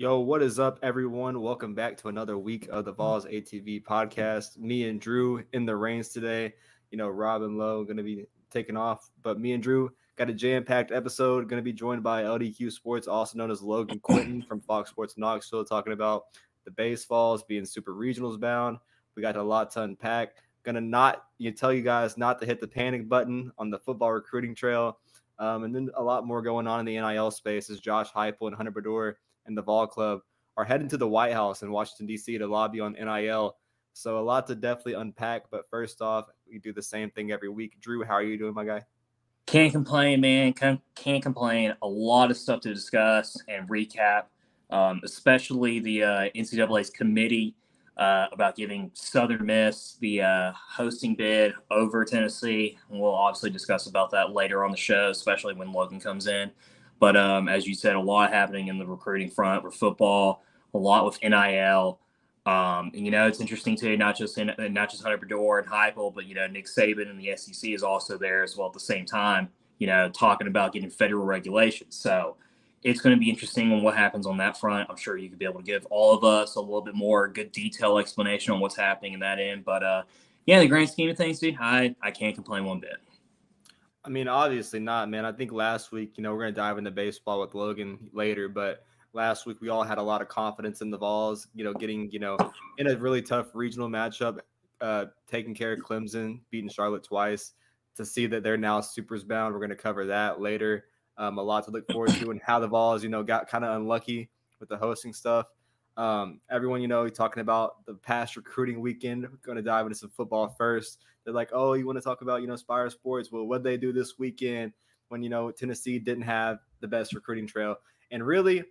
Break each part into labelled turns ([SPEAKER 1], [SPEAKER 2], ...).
[SPEAKER 1] Yo, what is up, everyone? Welcome back to another week of the Vols ATB podcast. Me and Drew in the reins today. You know, Rob and Lowe going to be taking off, but me and Drew got a jam-packed episode. Going to be joined by LDQ Sports, also known as Logan Quinton from Fox Sports Knoxville, talking about the BaseVols being super regionals bound. We got a lot to unpack. Gonna not you tell you guys not to hit the panic button on the football recruiting trail. Um, and then a lot more going on in the NIL space as Josh Heupel and Hunter Baddour and the Vol Club are heading to the White House in Washington, D.C. to lobby on NIL. So a lot to definitely unpack. But first off, we do the same thing every week. Drew, how are you doing, my guy?
[SPEAKER 2] Can't complain, man. Can't, complain. A lot of stuff to discuss and recap, um, especially the uh, NCAA's committee uh, about giving Southern Miss the uh, hosting bid over Tennessee. We'll obviously discuss about that later on the show, especially when Logan comes in. But um, as you said, a lot happening in the recruiting front for football, a lot with NIL. Um, and, you know, it's interesting too, not just in, not just Hunter Baddour and Heupel, but you know, Nick Saban and the SEC is also there as well at the same time. You know, talking about getting federal regulations. So it's going to be interesting on what happens on that front. I'm sure you could be able to give all of us a little bit more good detail explanation on what's happening in that end. But uh, yeah, the grand scheme of things, dude, I I can't complain one bit.
[SPEAKER 1] I mean, obviously not, man. I think last week, you know, we're going to dive into baseball with Logan later, but last week we all had a lot of confidence in the Vols, you know, getting, you know, in a really tough regional matchup, uh, taking care of Clemson, beating Charlotte twice. To see that they're now supers bound, we're going to cover that later. Um, a lot to look forward to, and how the Vols, you know, got kind of unlucky with the hosting stuff. Um, everyone, you know, talking about the past recruiting weekend. We're going to dive into some football first. They're like, oh, you want to talk about, you know, Spire Sports? Well, what they do this weekend when, you know, Tennessee didn't have the best recruiting trail. And really,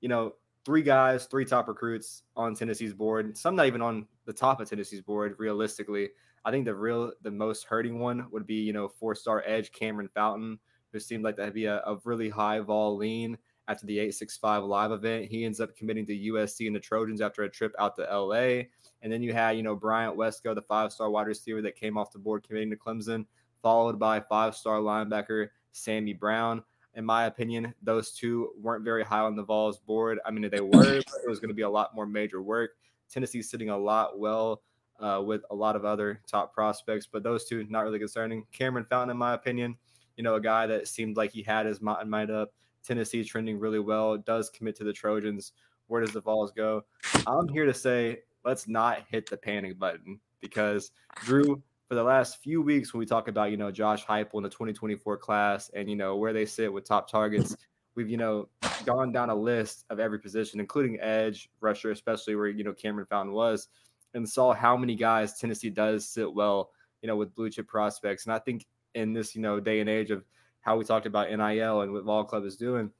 [SPEAKER 1] you know, three guys, three top recruits on Tennessee's board. Some not even on the top of Tennessee's board, realistically. I think the real, the most hurting one would be, you know, four star edge Cameron Fountain, who seemed like that'd be a, a really high vol lean after the 865 live event. He ends up committing to USC and the Trojans after a trip out to LA. And then you had, you know, Bryant Wesco, the five star wide receiver that came off the board committing to Clemson, followed by five star linebacker Sammy Brown. In my opinion, those two weren't very high on the Vols board. I mean, they were, it was going to be a lot more major work. Tennessee's sitting a lot well uh, with a lot of other top prospects, but those two not really concerning. Cameron Fountain, in my opinion, you know, a guy that seemed like he had his mind up Tennessee trending really well, does commit to the Trojans. Where does the Vols go? I'm here to say let's not hit the panic button because Drew, for the last few weeks, when we talk about you know Josh Heupel in the 2024 class and you know where they sit with top targets, we've you know gone down a list of every position, including edge rusher, especially where you know Cameron Fountain was, and saw how many guys Tennessee does sit well, you know, with blue chip prospects. And I think in this you know day and age of how we talked about NIL and what Vol Club is doing,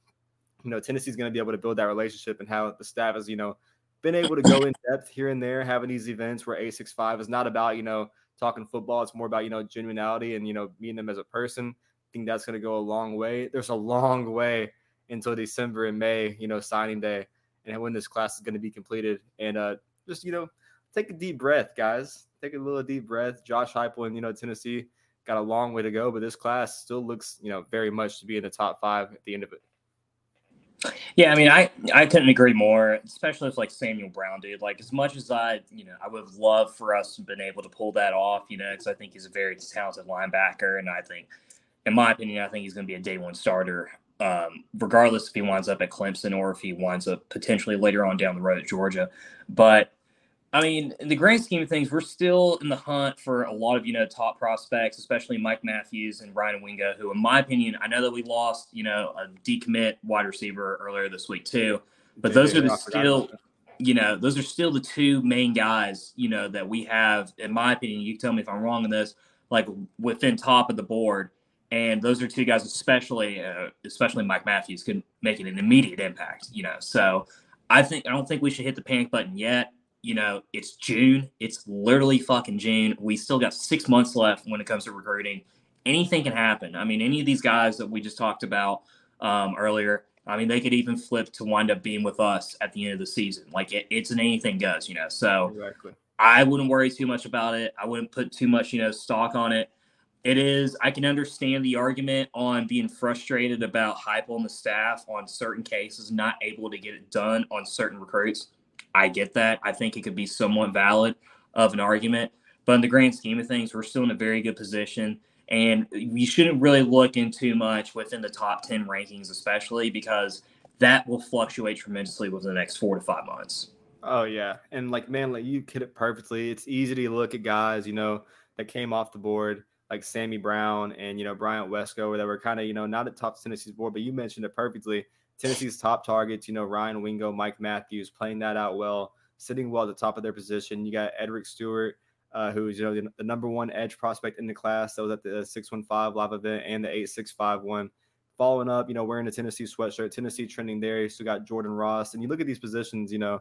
[SPEAKER 1] you know, Tennessee's going to be able to build that relationship and how the staff has, you know, been able to go in depth here and there, having these events where 865 is not about, you know, talking football. It's more about, you know, genuinity and, you know, meeting them as a person. I think that's going to go a long way. There's a long way until December and May, you know, signing day and when this class is going to be completed. And uh, just, you know, take a deep breath, guys. Take a little deep breath. Josh Heupel and, you know, Tennessee got a long way to go, but this class still looks, you know, very much to be in the top five at the end of it.
[SPEAKER 2] Yeah, I mean, I I couldn't agree more, especially if like Samuel Brown, dude. Like as much as I, you know, I would love for us to been able to pull that off, you know, because I think he's a very talented linebacker, and I think, in my opinion, I think he's going to be a day one starter, um, regardless if he winds up at Clemson or if he winds up potentially later on down the road at Georgia. But I mean, in the grand scheme of things, we're still in the hunt for a lot of you know top prospects, especially Mike Matthews and Ryan Wingo, who, in my opinion, I know that we lost you know a decommit wide receiver earlier this week too, but those are the still you know those are still the two main guys you know that we have, in my opinion. You tell me if I'm wrong in this, like within top of the board, and those are two guys, especially uh, especially Mike Matthews, can make an immediate impact. You know, so I think I don't think we should hit the panic button yet you know, it's June. It's literally fucking June. We still got six months left when it comes to recruiting. Anything can happen. I mean, any of these guys that we just talked about um, earlier, I mean, they could even flip to wind up being with us at the end of the season. Like it, it's an anything goes, you know. So exactly. I wouldn't worry too much about it. I wouldn't put too much, you know, stock on it. It is. I can understand the argument on being frustrated about hype on the staff on certain cases, not able to get it done on certain recruits. I get that. I think it could be somewhat valid of an argument. But in the grand scheme of things, we're still in a very good position. And you shouldn't really look into much within the top 10 rankings, especially because that will fluctuate tremendously within the next four to five months.
[SPEAKER 1] Oh, yeah. And like, man, like you hit it perfectly. It's easy to look at guys, you know, that came off the board like Sammy Brown and you know Bryant Wesco that were kind of you know not at top Tennessee's board, but you mentioned it perfectly. Tennessee's top targets, you know Ryan Wingo, Mike Matthews, playing that out well, sitting well at the top of their position. You got Edric Stewart, uh, who's you know the, the, number one edge prospect in the class that was at the six one five live event and the eight six five one. Following up, you know, wearing a Tennessee sweatshirt, Tennessee trending there. You still got Jordan Ross, and you look at these positions, you know,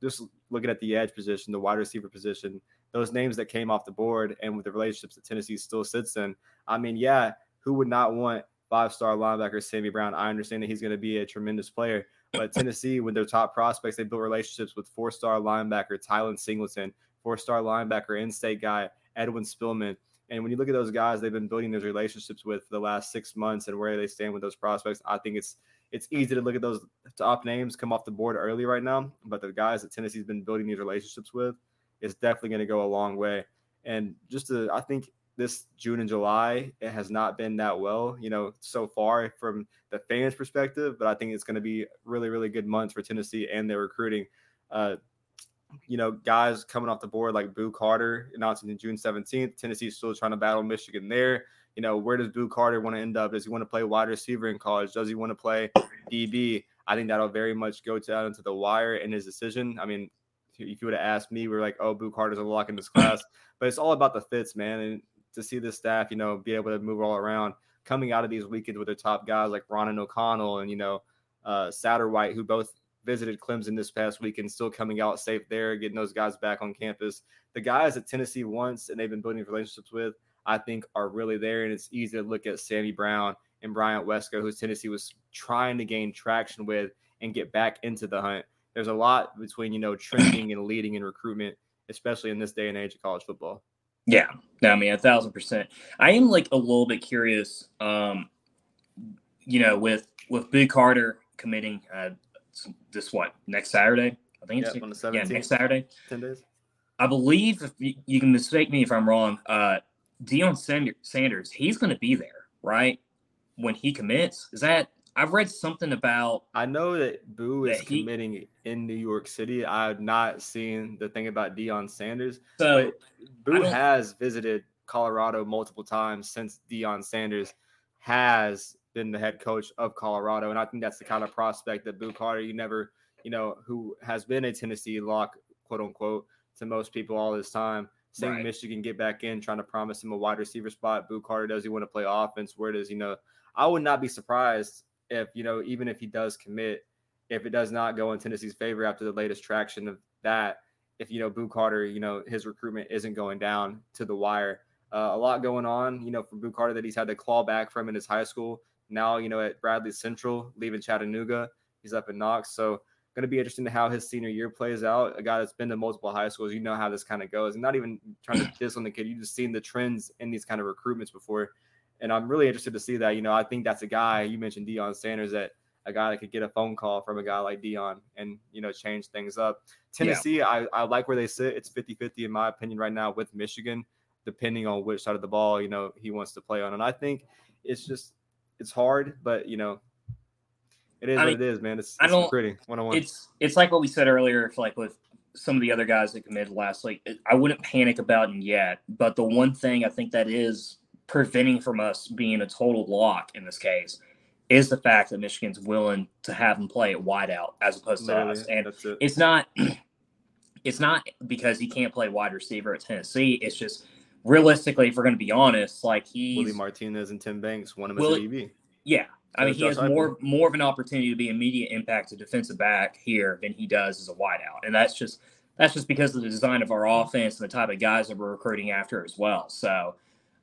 [SPEAKER 1] just looking at the edge position, the wide receiver position those names that came off the board and with the relationships that Tennessee still sits in. I mean, yeah, who would not want five star linebacker Sammy Brown? I understand that he's going to be a tremendous player, but Tennessee, with their top prospects, they built relationships with four star linebacker Tylen Singleton, four star linebacker in state guy Edwin Spillman. And when you look at those guys, they've been building those relationships with the last six months and where they stand with those prospects. I think it's it's easy to look at those top names come off the board early right now, but the guys that Tennessee's been building these relationships with, is definitely going to go a long way. And just to, I think this June and July, it has not been that well, you know, so far from the fans' perspective. But I think it's going to be really, really good months for Tennessee and their recruiting. Uh, you know, guys coming off the board like Boo Carter announcing in June 17th. Tennessee's still trying to battle Michigan there. You know, where does Boo Carter want to end up? Does he want to play wide receiver in college? Does he want to play DB? I think that'll very much go down into the wire in his decision. I mean, if you would have asked me, we are like, oh, Boo Carter's a lock in this class. but it's all about the fits, man. And to see the staff, you know, be able to move all around, coming out of these weekends with their top guys like Ronan O'Connell and, you know, uh, Satterwhite, who both visited Clemson this past weekend, still coming out safe there, getting those guys back on campus. The guys that Tennessee wants and they've been building relationships with, I think, are really there. And it's easy to look at Sammy Brown and Bryant Wesco, who Tennessee was trying to gain traction with and get back into the hunt there's a lot between you know trending and leading in recruitment, especially in this day and age of college football.
[SPEAKER 2] Yeah, no, I mean a thousand percent. I am like a little bit curious. Um, you know, with with Boo Carter committing uh, this what next Saturday? I think it's
[SPEAKER 1] yeah, on the 17th,
[SPEAKER 2] yeah next Saturday.
[SPEAKER 1] Ten days.
[SPEAKER 2] I believe if you, you can mistake me if I'm wrong. Uh, Deion Sanders, he's going to be there, right? When he commits, is that I've read something about.
[SPEAKER 1] I know that Boo is he, committing in New York City. I've not seen the thing about Deion Sanders. So Boo has visited Colorado multiple times since Deion Sanders has been the head coach of Colorado, and I think that's the kind of prospect that Boo Carter, you never, you know, who has been a Tennessee lock, quote unquote, to most people all this time. Seeing right. Michigan get back in, trying to promise him a wide receiver spot. Boo Carter, does he want to play offense? Where does he know? I would not be surprised if you know even if he does commit, if it does not go in Tennessee's favor after the latest traction of that, if you know Boo Carter, you know his recruitment isn't going down to the wire. Uh, a lot going on, you know, for Boo Carter that he's had to claw back from in his high school. Now, you know, at Bradley Central, leaving Chattanooga, he's up in Knox. So, going to be interesting to how his senior year plays out. A guy that's been to multiple high schools, you know how this kind of goes. And not even trying to diss on the kid, you've just seen the trends in these kind of recruitments before. And I'm really interested to see that. You know, I think that's a guy you mentioned Deion Sanders that a guy that could get a phone call from a guy like Deion and you know change things up. Tennessee, yeah. I, I like where they sit. It's 50-50 in my opinion right now with Michigan, depending on which side of the ball, you know, he wants to play on. And I think it's just it's hard, but you know, it is I what mean, it is, man. It's, it's I don't, pretty one on one.
[SPEAKER 2] It's it's like what we said earlier, if like with some of the other guys that committed last week. I wouldn't panic about him yet. But the one thing I think that is preventing from us being a total lock in this case is the fact that Michigan's willing to have him play at wideout as opposed to us. And it. it's not it's not because he can't play wide receiver at Tennessee. It's just realistically, if we're going to be honest, like he
[SPEAKER 1] Willie Martinez and Tim Banks him as a DB.
[SPEAKER 2] Yeah, I mean, he has more more of an opportunity to be immediate impact to defensive back here than he does as a wideout, and that's just that's just because of the design of our offense and the type of guys that we're recruiting after as well. So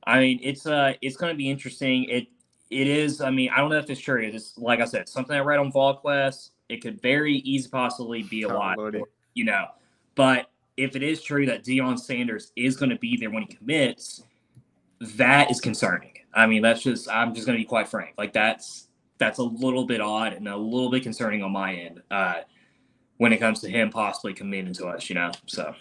[SPEAKER 2] I mean, it's uh, it's going to be interesting. It it is. I mean, I don't know if it's true. It's like I said, something I read on VolQuest. It could very easily possibly be a lot, you know. But if it is true that Deion Sanders is going to be there when he commits, that is concerning. I mean, that's just I'm just going to be quite frank. Like that's that's a little bit odd and a little bit concerning on my end uh, when it comes to him possibly committing to us. You know, so.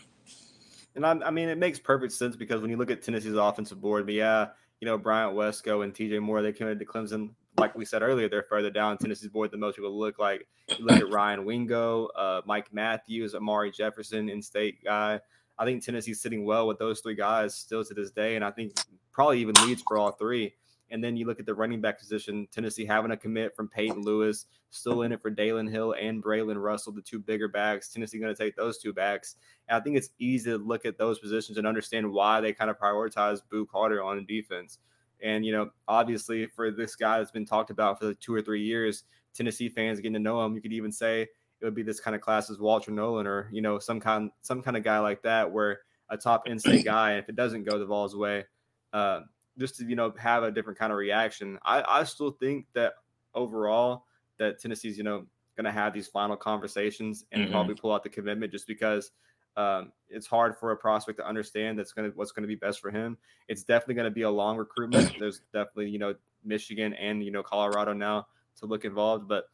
[SPEAKER 1] And I, I mean, it makes perfect sense because when you look at Tennessee's offensive board, but yeah, you know, Bryant Wesco and TJ Moore, they committed to Clemson. Like we said earlier, they're further down Tennessee's board than most people look like. You look at Ryan Wingo, uh, Mike Matthews, Amari Jefferson, in state guy. I think Tennessee's sitting well with those three guys still to this day. And I think probably even leads for all three. And then you look at the running back position, Tennessee having a commit from Peyton Lewis, still in it for Dalen Hill and Braylon Russell, the two bigger backs. Tennessee going to take those two backs. And I think it's easy to look at those positions and understand why they kind of prioritize Boo Carter on defense. And, you know, obviously for this guy that's been talked about for the two or three years, Tennessee fans getting to know him, you could even say it would be this kind of class as Walter Nolan or, you know, some kind some kind of guy like that where a top in-state guy, if it doesn't go the Vols' way, uh, just to, you know, have a different kind of reaction. I, I still think that overall that Tennessee's, you know, going to have these final conversations and mm-hmm. probably pull out the commitment just because – um, it's hard for a prospect to understand that's going to what's going to be best for him. It's definitely going to be a long recruitment. There's definitely you know Michigan and you know Colorado now to look involved, but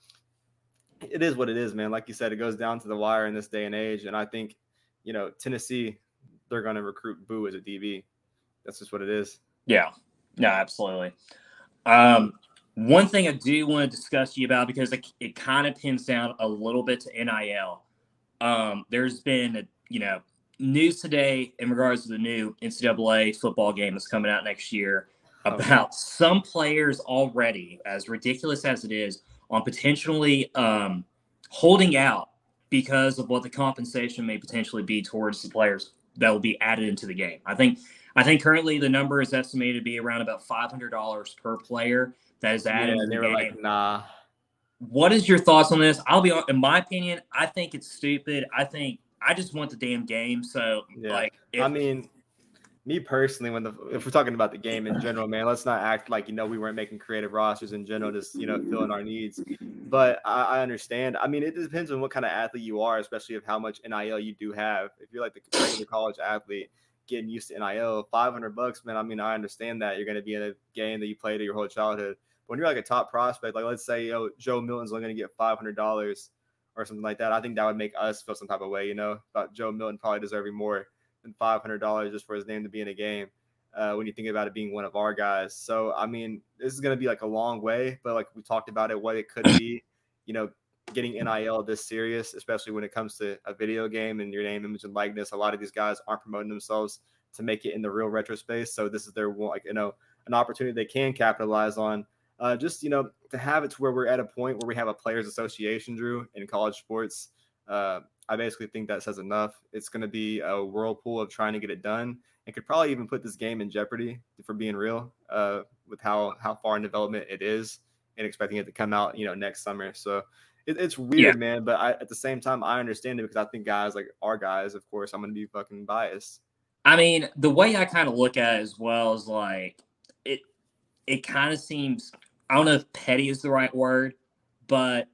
[SPEAKER 1] it is what it is, man. Like you said, it goes down to the wire in this day and age, and I think you know Tennessee they're going to recruit Boo as a DB. That's just what it is.
[SPEAKER 2] Yeah, no, absolutely. Um, one thing I do want to discuss to you about because it, it kind of pins down a little bit to NIL. Um, there's been a you know, news today in regards to the new NCAA football game that's coming out next year about okay. some players already, as ridiculous as it is, on potentially um, holding out because of what the compensation may potentially be towards the players that will be added into the game. I think I think currently the number is estimated to be around about five hundred dollars per player that is added. Yeah, they were like,
[SPEAKER 1] nah.
[SPEAKER 2] What is your thoughts on this? I'll be in my opinion. I think it's stupid. I think I just want the damn game. So yeah. like,
[SPEAKER 1] if, I mean, me personally, when the if we're talking about the game in general, man, let's not act like you know we weren't making creative rosters in general, just you know filling our needs. But I, I understand. I mean, it depends on what kind of athlete you are, especially of how much nil you do have. If you're like the college athlete getting used to nil, five hundred bucks, man. I mean, I understand that you're going to be in a game that you played your whole childhood. But when you're like a top prospect, like let's say, yo, Joe Milton's only going to get five hundred dollars or something like that. I think that would make us feel some type of way, you know, about Joe Milton probably deserving more than five hundred dollars just for his name to be in a game. Uh, when you think about it being one of our guys, so I mean, this is going to be like a long way, but like we talked about it, what it could be, you know, getting NIL this serious, especially when it comes to a video game and your name, image, and likeness. A lot of these guys aren't promoting themselves to make it in the real retro space, so this is their like you know an opportunity they can capitalize on. Uh, just you know to have it to where we're at a point where we have a players association drew in college sports uh, i basically think that says enough. It's going to be a whirlpool of trying to get it done and could probably even put this game in jeopardy for being real uh, with how how far in development it is and expecting it to come out you know next summer. So it, it's weird yeah. man but I, at the same time i understand it because i think guys like our guys of course i'm going to be fucking biased.
[SPEAKER 2] I mean the way i kind of look at it as well is like it it kind of seems I don't know if petty is the right word, but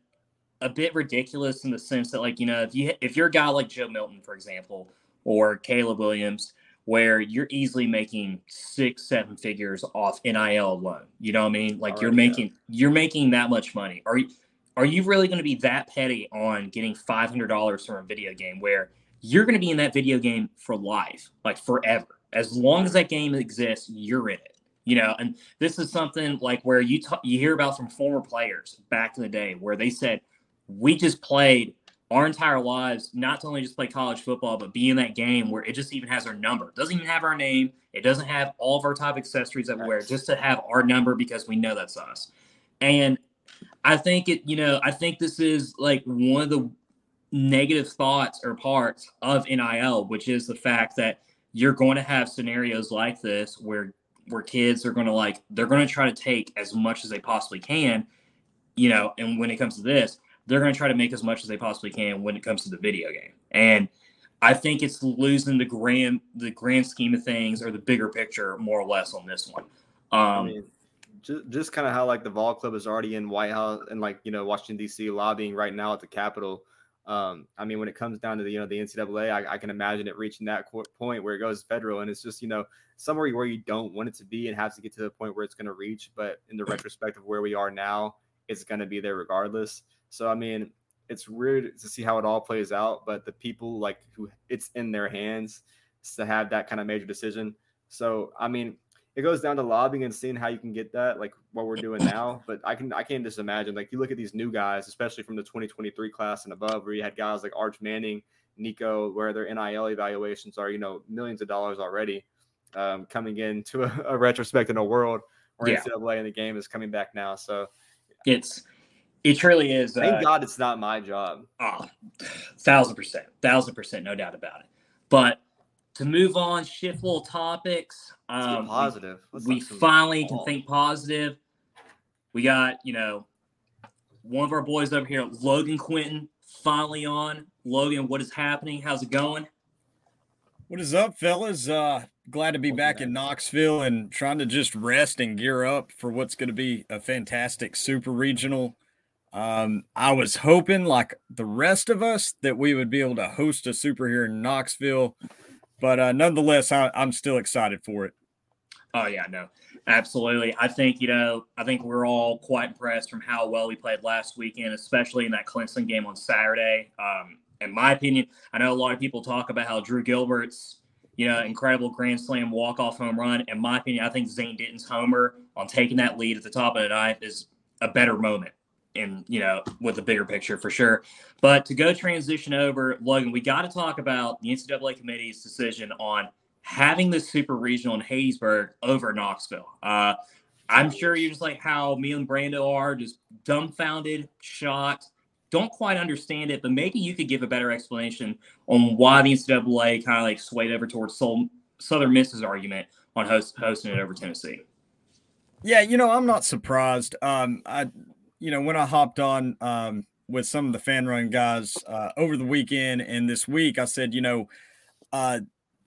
[SPEAKER 2] a bit ridiculous in the sense that like you know if you if you're a guy like Joe Milton for example or Caleb Williams where you're easily making six seven figures off NIL alone you know what I mean? Like you're making you're making that much money. Are you are you really going to be that petty on getting $500 from a video game where you're going to be in that video game for life like forever? As long as that game exists you're in it you know? And this is something like where you talk, you hear about from former players back in the day where they said we just played our entire lives not to only just play college football but be in that game where it just even has our number. It doesn't even have our name. It doesn't have all of our top accessories that we wear just to have our number because we know that's us. And i think it you know i think this is like one of the negative thoughts or parts of nil which is the fact that you're going to have scenarios like this where where kids are going to like they're going to try to take as much as they possibly can you know and when it comes to this they're going to try to make as much as they possibly can when it comes to the video game. And i think it's losing the grand the grand scheme of things or the bigger picture more or less on this one. Um I mean,
[SPEAKER 1] just, just kind of how like the vol club is already in white house and like you know washington dc lobbying right now at the capitol Um, I mean, when it comes down to the you know the NCAA, I, I can imagine it reaching that point where it goes federal, and it's just you know somewhere where you don't want it to be and have to get to the point where it's going to reach. But in the retrospect of where we are now, it's going to be there regardless. So I mean, it's weird to see how it all plays out, but the people like who it's in their hands to have that kind of major decision. So I mean, it goes down to lobbying and seeing how you can get that, like what we're doing now. But I can I can't just imagine like you look at these new guys, especially from the 2023 class and above, where you had guys like Arch Manning, Nico, where their NIL evaluations are you know millions of dollars already, um, coming into a, a retrospect in a world where yeah. NCAA in the game is coming back now. So
[SPEAKER 2] it's it truly is.
[SPEAKER 1] Thank uh, God it's not my job.
[SPEAKER 2] Oh, thousand percent, thousand percent, no doubt about it. But to move on, shift little topics.
[SPEAKER 1] Um, positive.
[SPEAKER 2] Let's we finally can think positive. We got, you know, one of our boys over here, Logan Quinton, finally on. Logan, what is happening? How's it going?
[SPEAKER 3] What is up, fellas? Uh, glad to be back in Knoxville and trying to just rest and gear up for what's going to be a fantastic super regional. Um, I was hoping, like the rest of us, that we would be able to host a super here in Knoxville but uh, nonetheless, I, I'm still excited for it.
[SPEAKER 2] Oh yeah, no, absolutely. I think you know, I think we're all quite impressed from how well we played last weekend, especially in that Clemson game on Saturday. Um, in my opinion, I know a lot of people talk about how Drew Gilbert's you know incredible grand slam walk off home run. In my opinion, I think Zane Denton's homer on taking that lead at the top of the ninth is a better moment in you know with the bigger picture for sure. But to go transition over, Logan, we got to talk about the NCAA committee's decision on having the super regional in Hattiesburg over Knoxville. Uh, I'm sure you're just like how me and Brando are, just dumbfounded, shocked, don't quite understand it. But maybe you could give a better explanation on why the NCAA kind of like swayed over towards Southern Miss's argument on host, hosting it over Tennessee.
[SPEAKER 3] Yeah, you know, I'm not surprised. Um, I you know, when I hopped on um, with some of the fan run guys uh, over the weekend and this week, I said, you know, uh,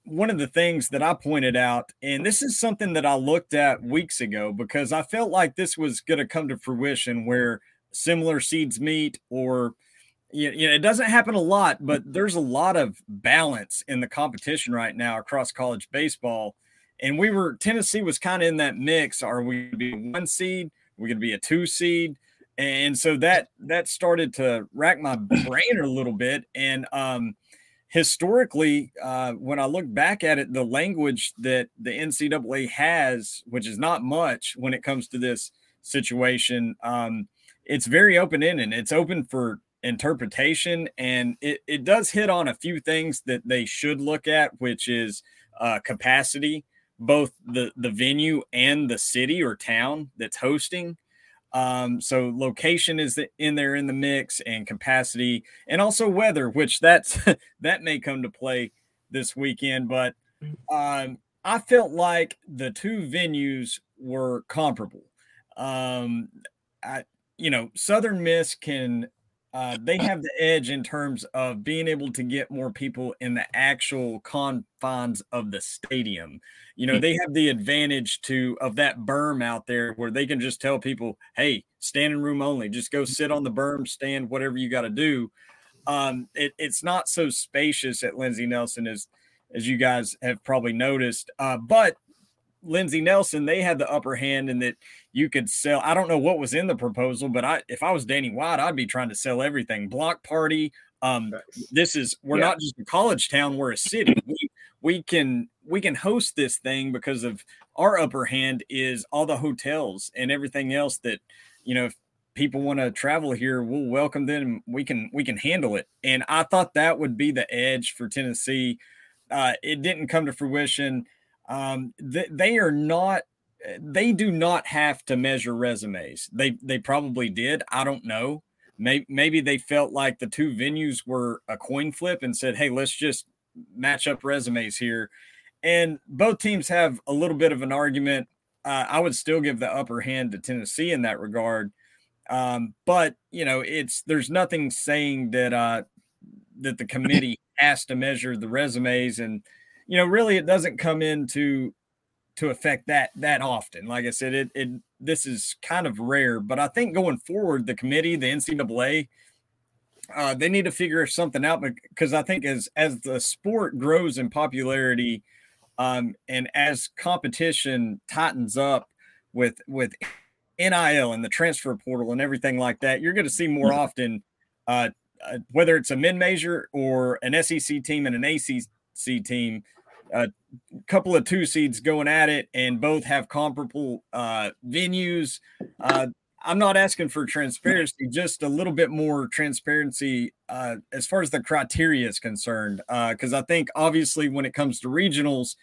[SPEAKER 3] one of the things that I pointed out, and this is something that I looked at weeks ago because I felt like this was going to come to fruition where similar seeds meet or you know, it doesn't happen a lot, but there's a lot of balance in the competition right now across college baseball. And we were Tennessee was kind of in that mix. Are we going to be one seed? Are we going to be a two seed? And so that that started to rack my brain a little bit. And um historically uh when i look back at it the language that the ncaa has which is not much when it comes to this situation um it's very open-ended. It's open for interpretation and it, it does hit on a few things that they should look at which is uh capacity both the the venue and the city or town that's hosting um, so location is in there in the mix and capacity and also weather, which that's that may come to play this weekend. But um, I felt like the two venues were comparable. Um, I, you know, Southern Miss can uh, they have the edge in terms of being able to get more people in the actual confines of the stadium. You know, they have the advantage to of that berm out there where they can just tell people, "Hey, standing room only. Just go sit on the berm, stand, whatever you got to do." Um, it, it's not so spacious at Lindsey Nelson as as you guys have probably noticed, uh, but Lindsey Nelson, they had the upper hand in that you could sell. I don't know what was in the proposal, but I if I was Danny White, I'd be trying to sell everything. Block party. Um, this is we're yeah. not just a college town, we're a city. We we can we can host this thing because of our upper hand is all the hotels and everything else that you know if people want to travel here we'll welcome them we can we can handle it and i thought that would be the edge for tennessee uh, it didn't come to fruition um, th- they are not they do not have to measure resumes. They they probably did. I don't know. Maybe maybe they felt like the two venues were a coin flip and said, "Hey, let's just match up resumes here." And both teams have a little bit of an argument. Uh, I would still give the upper hand to Tennessee in that regard. Um, but you know, it's there's nothing saying that uh, that the committee has to measure the resumes and you know, really it doesn't come into to affect that that often. Like I said, it, it this is kind of rare, but I think going forward, the committee, the NCAA, uh, they need to figure something out because I think as as the sport grows in popularity, um, and as competition tightens up with with NIL and the transfer portal and everything like that, you're going to see more often, uh, uh, whether it's a mid major or an SEC team and an ACC team, a couple of two seeds going at it, and both have comparable uh, venues. Uh, I'm not asking for transparency, just a little bit more transparency uh, as far as the criteria is concerned. Because uh, I think obviously when it comes to regionals,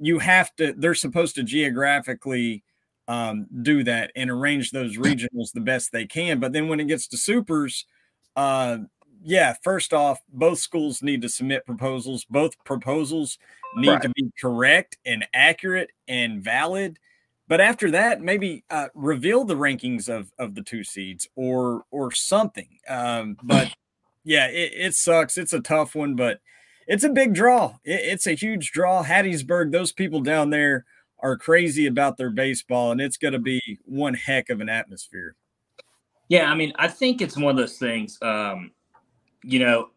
[SPEAKER 3] you have to, they're supposed to geographically um, do that and arrange those regionals the best they can. But then when it gets to supers, uh, yeah, first off, both schools need to submit proposals. Both proposals need right. to be correct and accurate and valid but after that, maybe uh, reveal the rankings of of the two seeds or or something. Um, but yeah, it, it, sucks. It's a tough one, but it's a big draw. It, it's a huge draw. Hattiesburg, those people down there are crazy about their baseball, and it's going to be one heck of an atmosphere.
[SPEAKER 2] Yeah, I mean, I think it's one of those things. Um, you know,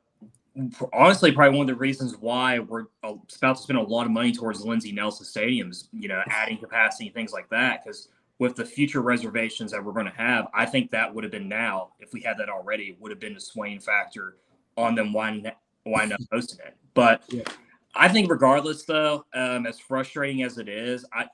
[SPEAKER 2] honestly probably one of the reasons why we're about to spend a lot of money towards Lindsey Nelson stadiums, you know, adding capacity, things like that. Because with the future reservations that we're going to have, I think that would have been now, if we had that already, would have been a swaying factor on them why why not hosting it. But yeah. I think regardless, though, um, as frustrating as it is, I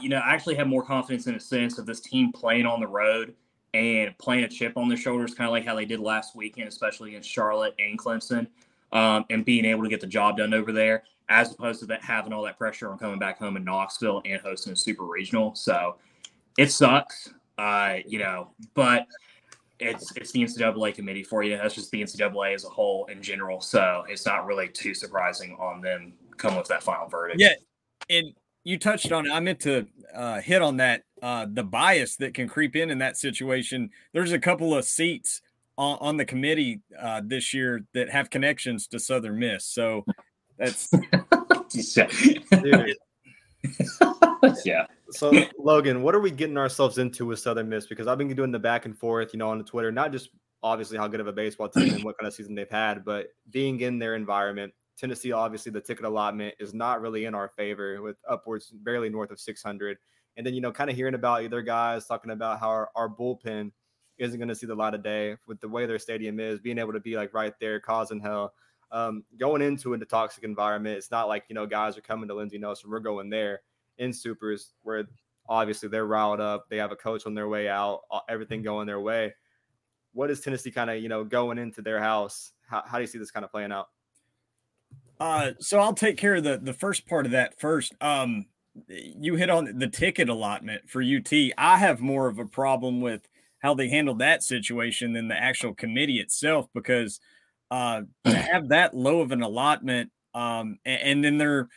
[SPEAKER 2] you know I actually have more confidence in a sense of this team playing on the road and playing a chip on their shoulders, kind of like how they did last weekend, especially against Charlotte and Clemson, um, and being able to get the job done over there, as opposed to that having all that pressure on coming back home in Knoxville and hosting a super regional. So it sucks, uh, you know, but it's it's the NCAA committee for you. That's just the NCAA as a whole in general. So it's not really too surprising on them come with that final verdict.
[SPEAKER 3] Yeah, and you touched on it. I meant to uh, hit on that uh, the bias that can creep in in that situation. There's a couple of seats on, on the committee uh, this year that have connections to Southern Miss, so that's
[SPEAKER 2] yeah.
[SPEAKER 1] So Logan, what are we getting ourselves into with Southern Miss? Because I've been doing the back and forth, you know, on the Twitter, not just obviously how good of a baseball team and what kind of season they've had, but being in their environment Tennessee, obviously, the ticket allotment is not really in our favor with upwards barely north of 600. And then, you know, kind of hearing about other guys talking about how our, our bullpen isn't going to see the light of day with the way their stadium is, being able to be like right there causing hell. Um, going into a toxic environment, it's not like, you know, guys are coming to Lindsey Nelson. We're going there in supers where obviously they're riled up. They have a coach on their way out, everything going their way. What is Tennessee kind of, you know, going into their house? How, how do you see this kind of playing out?
[SPEAKER 3] Uh, so I'll take care of the the first part of that first. Um, you hit on the ticket allotment for UT. I have more of a problem with how they handled that situation than the actual committee itself because uh, to have that low of an allotment, um, and, and then they're,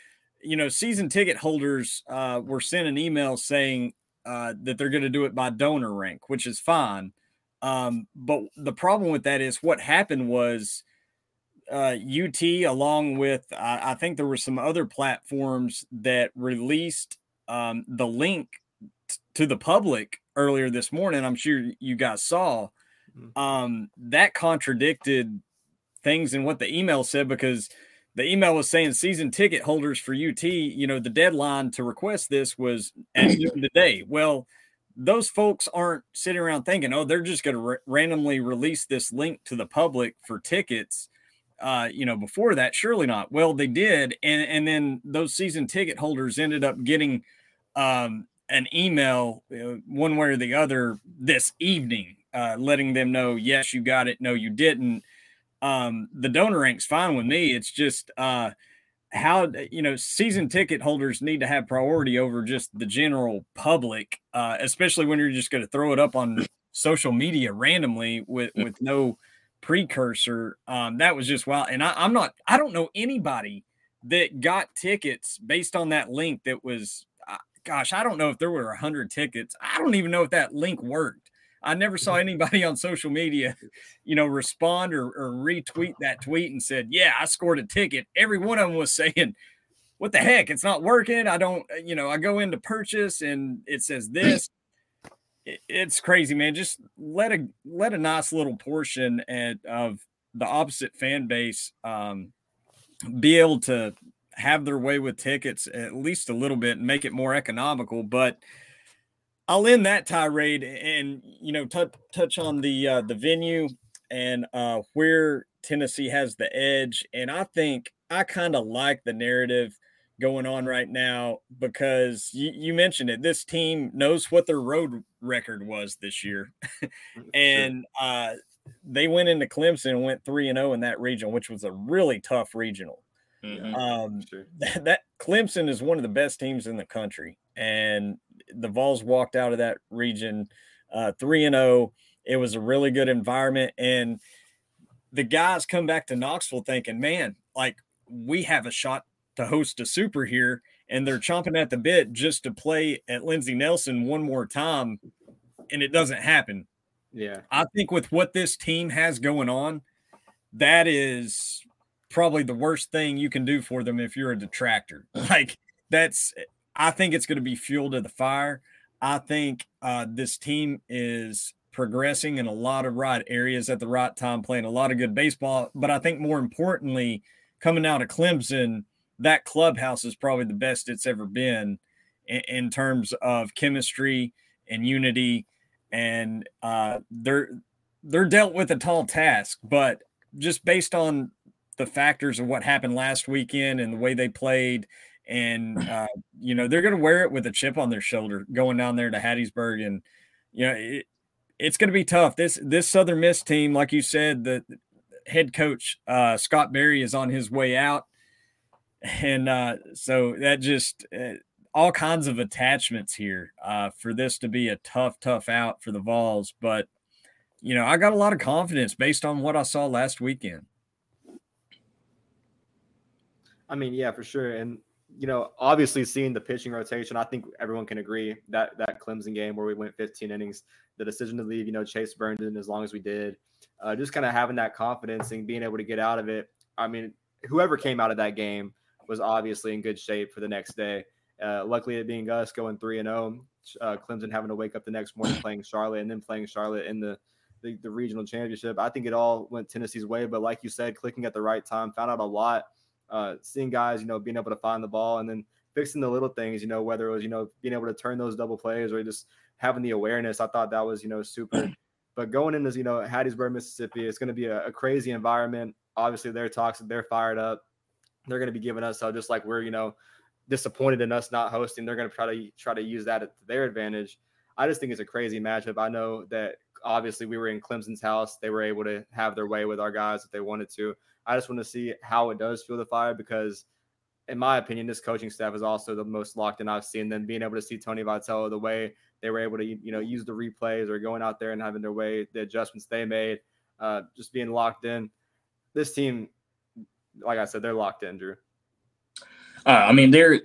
[SPEAKER 3] you know, season ticket holders uh, were sent an email saying uh, that they're going to do it by donor rank, which is fine. Um, but the problem with that is what happened was uh, UT, along with I, I, think there were some other platforms that released um, the link t- to the public earlier this morning. I'm sure you guys saw mm-hmm. um, that contradicted things in what the email said because the email was saying season ticket holders for UT, you know, the deadline to request this was at noon today. Well, those folks aren't sitting around thinking, oh, they're just going to r- randomly release this link to the public for tickets uh, you know, before that, surely not. Well, they did, and and then those season ticket holders ended up getting um, an email, uh, one way or the other, this evening, uh, letting them know, yes, you got it, no, you didn't. Um, the donor rank's fine with me. It's just uh, how you know season ticket holders need to have priority over just the general public, uh, especially when you're just going to throw it up on social media randomly with with no precursor. Um, that was just wild. And I, I'm not, I don't know anybody that got tickets based on that link that was, uh, gosh, I don't know if there were a hundred tickets. I don't even know if that link worked. I never saw anybody on social media, you know, respond or, or retweet that tweet and said, "Yeah, I scored a ticket." Every one of them was saying, "What the heck? It's not working. I don't, you know, I go into purchase and it says this it's crazy, man. Just let a let a nice little portion at, of the opposite fan base um, be able to have their way with tickets at least a little bit and make it more economical. But I'll end that tirade and you know t- touch on the uh, the venue and uh, where Tennessee has the edge. And I think I kind of like the narrative going on right now because you, you, mentioned it. This team knows what their road record was this year, and uh, they went into Clemson and went three and zero oh in that region, which was a really tough regional. Mm-hmm. Um, sure. that, that Clemson is one of the best teams in the country, and the Vols walked out of that region uh, three and zero. Oh. It was a really good environment, and the guys come back to Knoxville thinking, "Man, like we have a shot to host a super here." And they're chomping at the bit just to play at Lindsey Nelson one more time, and it doesn't happen.
[SPEAKER 1] Yeah,
[SPEAKER 3] I think with what this team has going on, that is probably the worst thing you can do for them if you're a detractor. Like that's I think it's going to be fuel to the fire. I think uh, this team is progressing in a lot of right areas at the right time, playing a lot of good baseball. But I think more importantly, coming out of Clemson, that clubhouse is probably the best it's ever been in, in terms of chemistry and unity. And uh, they're they're dealt with a tall task, but just based on the factors of what happened last weekend and the way they played and uh, you know they're going to wear it with a chip on their shoulder going down there to Hattiesburg, and you know it, it's going to be tough. This this Southern Miss team, like you said, the head coach uh, Scott Berry is on his way out, and uh, so that just uh, all kinds of attachments here uh, for this to be a tough, tough out for the Vols. But you know, I got a lot of confidence based on what I saw last weekend.
[SPEAKER 1] I mean, yeah, for sure. And you know, obviously seeing the pitching rotation, I think everyone can agree that that Clemson game where we went 15 innings, the decision to leave, you know, Chase Burnden as long as we did, uh, just kind of having that confidence and being able to get out of it. I mean, whoever came out of that game was obviously in good shape for the next day. Uh, luckily, it being us going three and zero, oh, uh, Clemson having to wake up the next morning playing Charlotte and then playing Charlotte in the, the the regional championship. I think it all went Tennessee's way, but like you said, clicking at the right time, found out a lot uh, seeing guys, you know, being able to find the ball and then fixing the little things, you know, whether it was, you know, being able to turn those double plays or just having the awareness. I thought that was, you know, super. But going into, you know, Hattiesburg, Mississippi, it's going to be a, a crazy environment. Obviously, they're toxic, they're fired up. They're going to be giving us so just like we're, you know, disappointed in us not hosting. They're going to try to try to use that to their advantage. I just think it's a crazy matchup. I know that obviously we were in Clemson's house. They were able to have their way with our guys if they wanted to. I just want to see how it does feel the fire because, in my opinion, this coaching staff is also the most locked in I've seen them. Being able to see Tony Vitello the way they were able to, you know, use the replays or going out there and having their way, the adjustments they made, uh, just being locked in. This team, like I said, they're locked in, Drew.
[SPEAKER 2] Uh, I mean, they're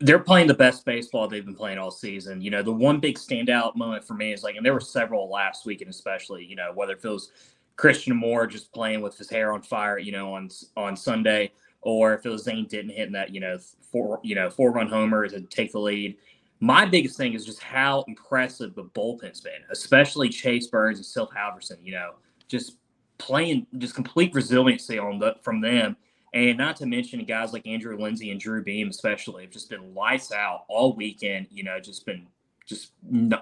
[SPEAKER 2] they're playing the best baseball they've been playing all season. You know, the one big standout moment for me is like, and there were several last week, and especially, you know, whether it feels Christian Moore just playing with his hair on fire, you know, on on Sunday, or if it was Zane Denton hitting that, you know, four you know four run homer to take the lead. My biggest thing is just how impressive the bullpen's been, especially Chase Burns and Seth Halvorsen. You know, just playing just complete resiliency on the from them, and not to mention guys like Andrew Lindsey and Drew Beam, especially, have just been lights out all weekend. You know, just been just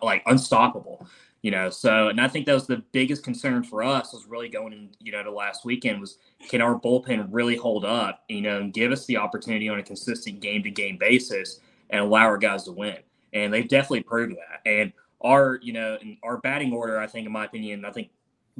[SPEAKER 2] like unstoppable you know. So and i think that was the biggest concern for us was really going in you know to last weekend was can our bullpen really hold up you know and give us the opportunity on a consistent game to game basis and allow our guys to win. And they've definitely proved that. And our you know our batting order i think in my opinion i think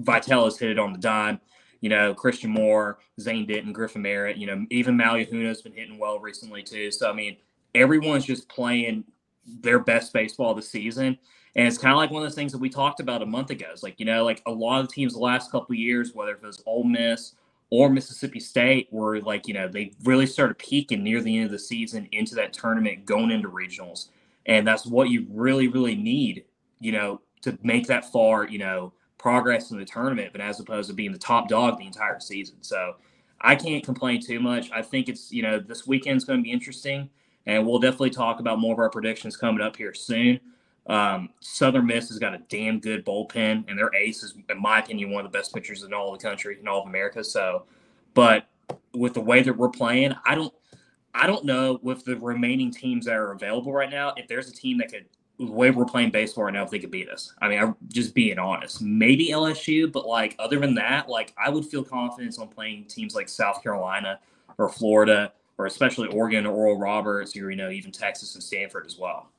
[SPEAKER 2] Vitello has hit it on the dime you know, Christian Moore, Zane Denton, Griffin Merritt, you know, even Maui Ahuna's been hitting well recently too. So I mean, everyone's just playing their best baseball the season. And it's kind of like one of those things that we talked about a month ago. It's like, you know, like a lot of teams the last couple years, whether it was Ole Miss or Mississippi State, were like, you know, they really started peaking near the end of the season into that tournament going into regionals. And that's what you really, really need, you know, to make that far, you know, progress in the tournament, but as opposed to being the top dog the entire season. So I can't complain too much. I think it's, you know, this weekend's going to be interesting. And we'll definitely talk about more of our predictions coming up here soon. Um, Southern Miss has got a damn good bullpen, and their ace is, in my opinion, one of the best pitchers in all the country, in all of America. So, but with the way that we're playing, I don't, I don't know with the remaining teams that are available right now if there's a team that could, the way we're playing baseball right now, if they could beat us. I mean, I'm just being honest. Maybe LSU, but like other than that, like I would feel confidence on playing teams like South Carolina or Florida or especially Oregon or Oral Roberts or you know even Texas and Stanford as well.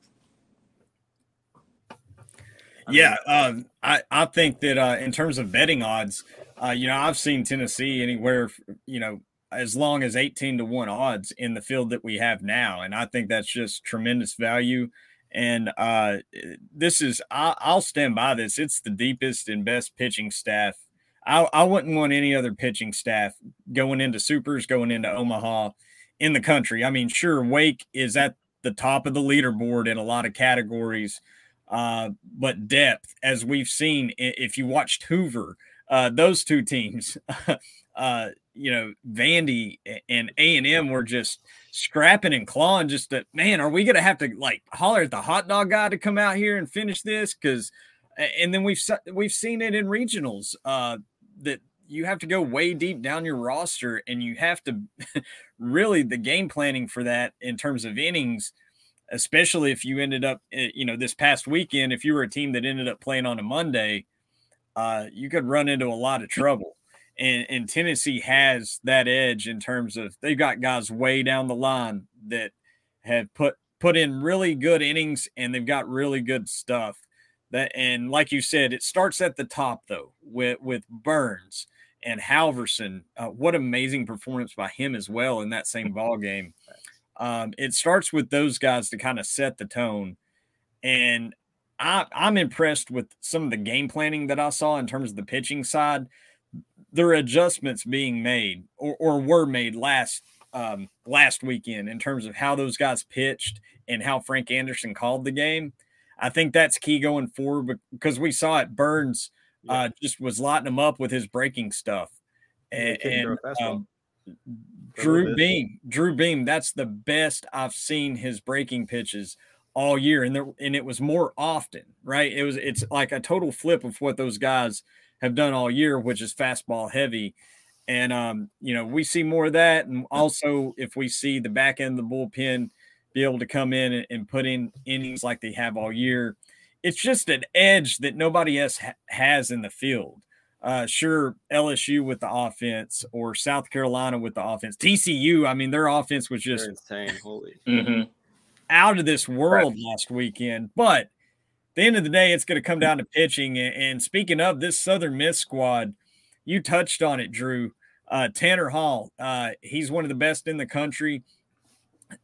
[SPEAKER 3] Yeah, um, I I think that uh, in terms of betting odds, uh, you know, I've seen Tennessee anywhere, you know, as long as eighteen to one odds in the field that we have now, and I think that's just tremendous value. And uh, this is I, will stand by this. It's the deepest and best pitching staff. I, I wouldn't want any other pitching staff going into supers, going into Omaha in the country. I mean, sure, Wake is at the top of the leaderboard in a lot of categories uh, but depth, as we've seen, if you watched Hoover, uh, those two teams, uh, you know, Vandy and A and M were just scrapping and clawing. Just that, man, are we gonna have to like holler at the hot dog guy to come out here and finish this? Because, and then we've we've seen it in regionals uh, that you have to go way deep down your roster, and you have to really the game planning for that in terms of innings especially if you ended up, eh, you know, this past weekend, if you were a team that ended up playing on a Monday, uh, you could run into a lot of trouble. And, and Tennessee has that edge in terms of they've got guys way down the line that have put put in really good innings and they've got really good stuff. That and like you said, it starts at the top though with with Burns and Halvorsen. Uh, what amazing performance by him as well in that same ball game. Um, it starts with those guys to kind of set the tone. And I, I'm impressed with some of the game planning that I saw in terms of the pitching side. There are adjustments being made or, or were made last um, last weekend in terms of how those guys pitched and how Frank Anderson called the game. I think that's key going forward because we saw it. Burns uh, just was lighting them up with his breaking stuff, and, and um, Drew Beam, Drew Beam, that's the best I've seen his breaking pitches all year, and there and it was more often, right? It was it's like a total flip of what those guys have done all year, which is fastball heavy. And um, you know, we see more of that, and also if we see the back end of the bullpen be able to come in and, and put in innings like they have all year, it's just an edge that nobody else ha- has in the field uh, sure LSU with the offense or South Carolina with the offense. TCU, I mean, their offense was just
[SPEAKER 1] They're insane. Holy
[SPEAKER 2] mm-hmm.
[SPEAKER 3] out of this world right. last weekend. But the end of the day, it's going to come down to pitching. And, speaking of this Southern Miss squad, you touched on it, Drew. Uh, Tanner Hall, uh, he's one of the best in the country.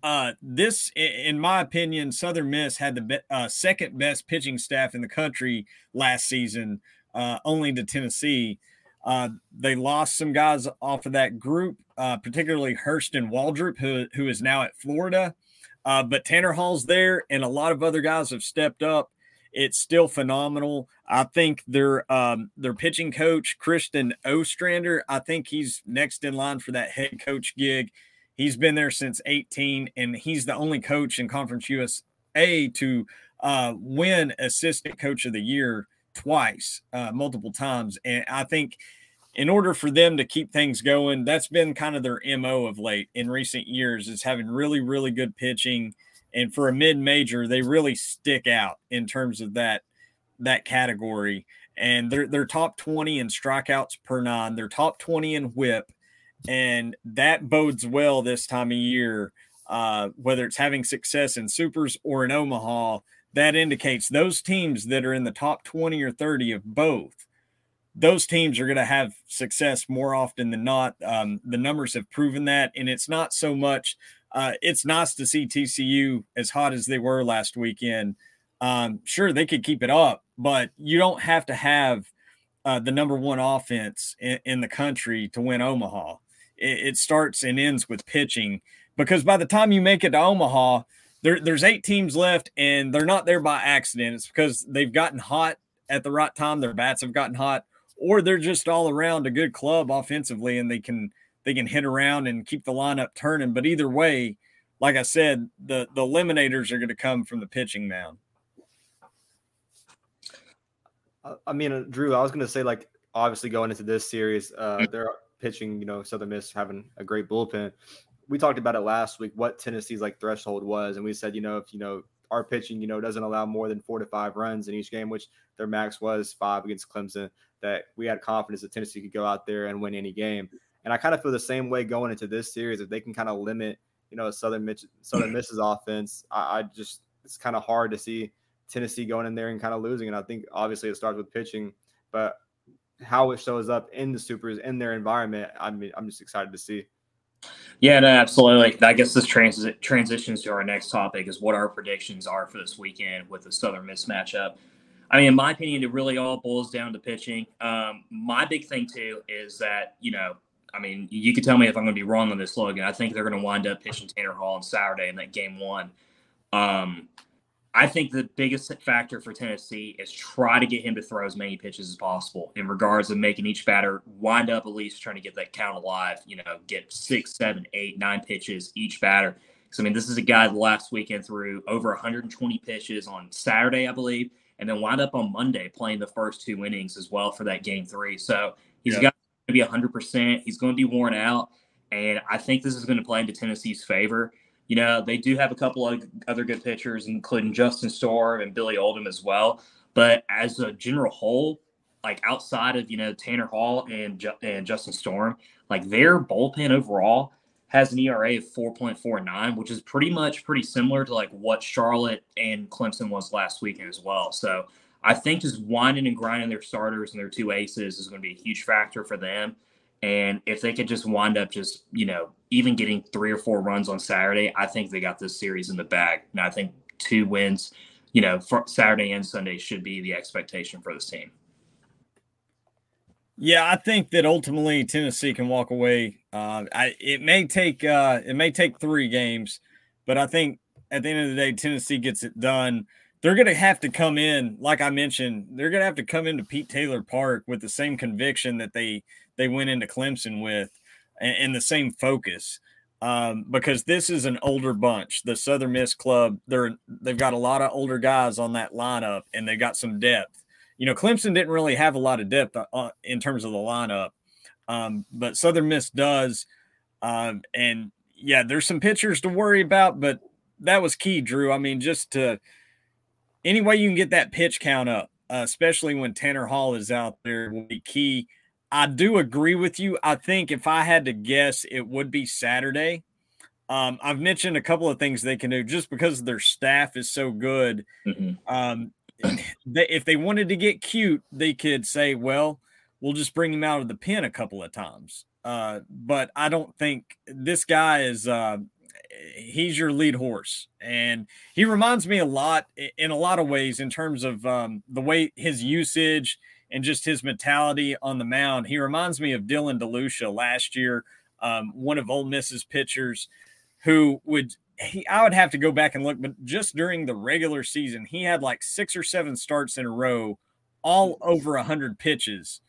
[SPEAKER 3] Uh, this, in my opinion, Southern Miss had the be- uh, second best pitching staff in the country last season uh, only to Tennessee. Uh, they lost some guys off of that group, particularly Hurston Waldrep, who, who is now at Florida. But Tanner Hall's there, and a lot of other guys have stepped up. It's still phenomenal. I think their um, their pitching coach, Christian Ostrander, I think he's next in line for that head coach gig. He's been there since 18, and he's the only coach in Conference USA to uh, win Assistant Coach of the Year twice, uh, multiple times. And I think in order for them to keep things going, that's been kind of their MO of late in recent years is having really, really good pitching. And for a mid major, they really stick out in terms of that that category. And they're they're top 20 in strikeouts per nine. They're top 20 in whip. And that bodes well this time of year, uh, whether it's having success in supers or in Omaha that indicates those teams that are in the top 20 or 30 of both those teams are going to have success more often than not um, the numbers have proven that and it's not so much uh, it's nice to see tcu as hot as they were last weekend um, sure they could keep it up but you don't have to have uh, the number one offense in, in, the country to win omaha it, it starts and ends with pitching because by the time you make it to omaha there, there's eight teams left, and they're not there by accident. It's because they've gotten hot at the right time. Their bats have gotten hot, or they're just all around a good club offensively, and they can they can hit around and keep the lineup turning. But either way, like I said, the the eliminators are going to come from the pitching mound.
[SPEAKER 1] I mean, uh, Drew, I was going to say, like, obviously going into this series, uh, mm. they're pitching, you know, Southern Miss having a great bullpen. We talked about it last week, what Tennessee's like threshold was. And we said, you know, if, you know, our pitching, you know, doesn't allow more than four to five runs in each game, which their max was five against Clemson, that we had confidence that Tennessee could go out there and win any game. And I kind of feel the same way going into this series. If they can kind of limit, you know, Southern Mitch, Southern Miss's offense, I, I just it's kind of hard to see Tennessee going in there and kind of losing. And I think obviously it starts with pitching, but how it shows up in the supers in their environment, I mean, I'm just excited to see.
[SPEAKER 2] Yeah, no, absolutely. I guess this trans- transitions to our next topic is what our predictions are for this weekend with the Southern Miss matchup. I mean, in my opinion, it really all boils down to pitching. Um, my big thing too is that you know, I mean, you could tell me if I'm going to be wrong on this, Logan. I think they're going to wind up pitching Tanner Hall on Saturday in that game one. Um, I think the biggest factor for Tennessee is try to get him to throw as many pitches as possible in regards of making each batter wind up at least trying to get that count alive, you know, get six, seven, eight, nine pitches each batter. Because, I mean, this is a guy last weekend threw over 120 pitches on Saturday, I believe, and then wind up on Monday playing the first two innings as well for that game three. So he's yeah. got to be 100%. He's going to be worn out. And I think this is going to play into Tennessee's favor. You know, they do have a couple of other good pitchers, including Justin Storm and Billy Oldham as well. But as a general whole, like outside of you know Tanner Hall and and Justin Storm, like their bullpen overall has an ERA of 4.49, which is pretty much pretty similar to like what Charlotte and Clemson was last weekend as well. So I think just winding and grinding their starters and their two aces is going to be a huge factor for them. And if they could just wind up just, you know, even getting three or four runs on Saturday, I think they got this series in the bag. And I think two wins, you know, for Saturday and Sunday should be the expectation for this team.
[SPEAKER 3] Yeah, I think that ultimately Tennessee can walk away. Uh, I, it may take uh, it may take three games, but I think at the end of the day, Tennessee gets it done. They're going to have to come in, like I mentioned, they're going to have to come into Pete Taylor Park with the same conviction that they they went into Clemson with and, and the same focus. Um, because this is an older bunch. The Southern Miss club, they're they've got a lot of older guys on that lineup, and they got some depth. You know, Clemson didn't really have a lot of depth uh, uh in terms of the lineup, um, but Southern Miss does. Um, and yeah, there's some pitchers to worry about, but that was key, Drew. I mean, just to any way you can get that pitch count up, uh, especially when Tanner Hall is out there, will be key. I do agree with you. I think if I had to guess, it would be Saturday. Um, I've mentioned a couple of things they can do just because their staff is so good. Mm-hmm. Um, they, if they wanted to get cute, they could say, well, we'll just bring him out of the pen a couple of times. Uh, but I don't think this guy is, uh, he's your lead horse. And he reminds me a lot in a lot of ways in terms of um, the way his usage – and just his mentality on the mound. He reminds me of Dylan DeLucia last year, um, one of Ole Miss's pitchers who would he I would have to go back and look, but just during the regular season, he had like six or seven starts in a row, all over hundred pitches.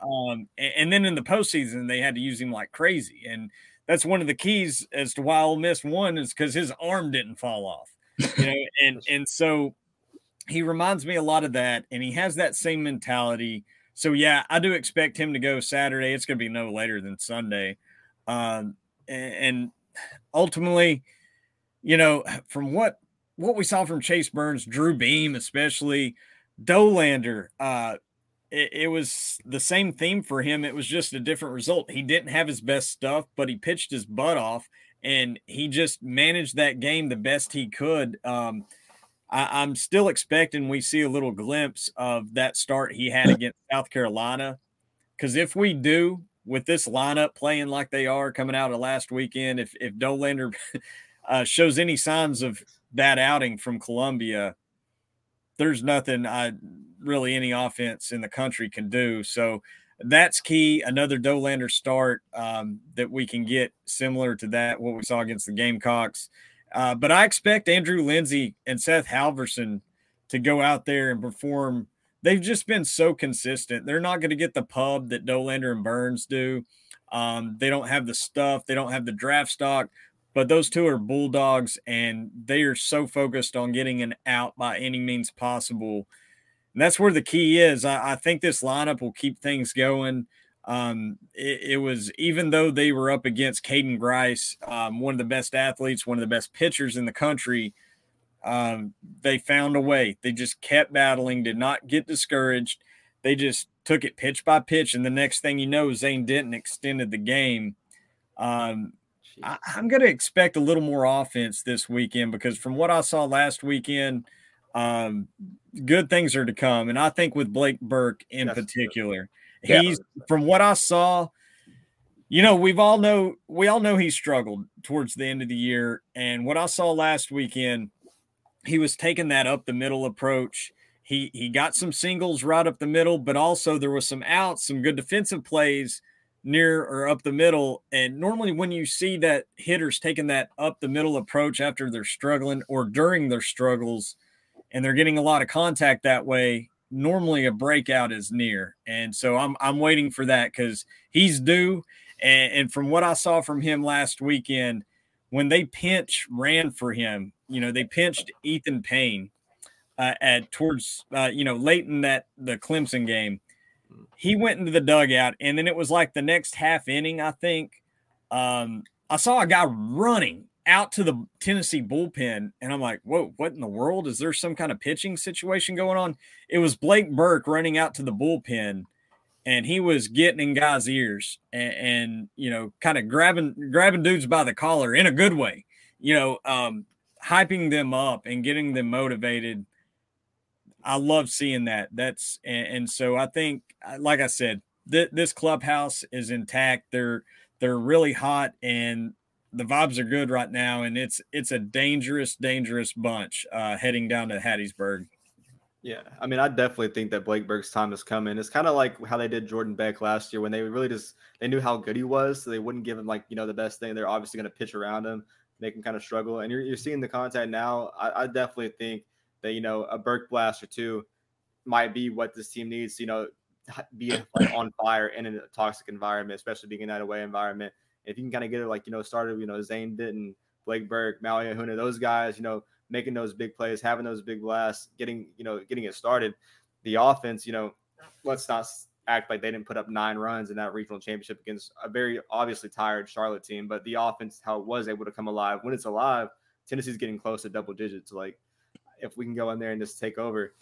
[SPEAKER 3] Um, and, and, then in the postseason, they had to use him like crazy. And that's one of the keys as to why Ole Miss won is because his arm didn't fall off. You know, and and so he reminds me a lot of that, and he has that same mentality. So yeah, I do expect him to go Saturday. It's going to be no later than Sunday, um, and, and ultimately, you know, from what what we saw from Chase Burns, Drew Beam, especially Dollander, uh, it, it, was the same theme for him. It was just a different result. He didn't have his best stuff, but he pitched his butt off, and he just managed that game the best he could. Um, I, am still expecting we see a little glimpse of that start he had against South Carolina. Because if we do, with this lineup playing like they are coming out of last weekend, if if Dollander uh, shows any signs of that outing from Columbia, there's nothing I really any offense in the country can do. So that's key. Another Dollander start um, that we can get similar to that what we saw against the Gamecocks. Uh, but I expect Andrew Lindsey and Seth Halvorsen to go out there and perform. They've just been so consistent. They're not going to get the pub that Dollander and Burns do. Um, they don't have the stuff, they don't have the draft stock, but those two are bulldogs and they are so focused on getting an out by any means possible And that's where the key is. I, I think this lineup will keep things going. Um, it, it, was even though they were up against Caden Grice, um, one of the best athletes, one of the best pitchers in the country. Um, they found a way. They just kept battling, did not get discouraged. They just took it pitch by pitch, and the next thing you know, Zane Denton extended the game. Um, I, am going to expect a little more offense this weekend because from what I saw last weekend, um, good things are to come, and I think with Blake Burke in That's particular, he's from what I saw. You know, we've all know we all know he struggled towards the end of the year, and what I saw last weekend, he was taking that up the middle approach. He he got some singles right up the middle, but also there was some outs, some good defensive plays near or up the middle. And normally, when you see that hitters taking that up the middle approach after they're struggling or during their struggles, and they're getting a lot of contact that way, normally a breakout is near. And so I'm I'm waiting for that because he's due. And, and from what I saw from him last weekend, when they pinch ran for him, you know, they pinched Ethan Payne uh, at towards uh, you know late in that the Clemson game. He went into the dugout, and then it was like the next half inning. I think um, I saw a guy running out to the Tennessee bullpen, and I'm like, "Whoa, what in the world? Is there some kind of pitching situation going on?" It was Blake Burke running out to the bullpen, and he was getting in guys' ears and, and you know, kind of grabbing grabbing dudes by the collar in a good way, you know, um, hyping them up and getting them motivated I love seeing that. That's and, and so I think, like I said, th- this clubhouse is intact. They're they're really hot and the vibes are good right now. And it's it's a dangerous, dangerous bunch uh, heading down to Hattiesburg.
[SPEAKER 1] Yeah, I mean, I definitely think that Blake Burke's time is coming. It's kind of like how they did Jordan Beck last year when they really just they knew how good he was, so they wouldn't give him like you know the best thing. They're obviously going to pitch around him, make him kind of struggle. And you're, you're seeing the contact now. I, I definitely think that you know a Burke blast or two might be what this team needs. You know, be like on fire in a toxic environment, especially being in that away environment. If you can kind of get it like you know started, you know Zane Denton, Blake Burke, Maui Ahuna, those guys, you know, making those big plays, having those big blasts, getting you know getting it started. The offense, you know, let's not act like they didn't put up nine runs in that regional championship against a very obviously tired Charlotte team. But the offense, how it was able to come alive when it's alive, Tennessee's getting close to double digits. Like if we can go in there and just take over.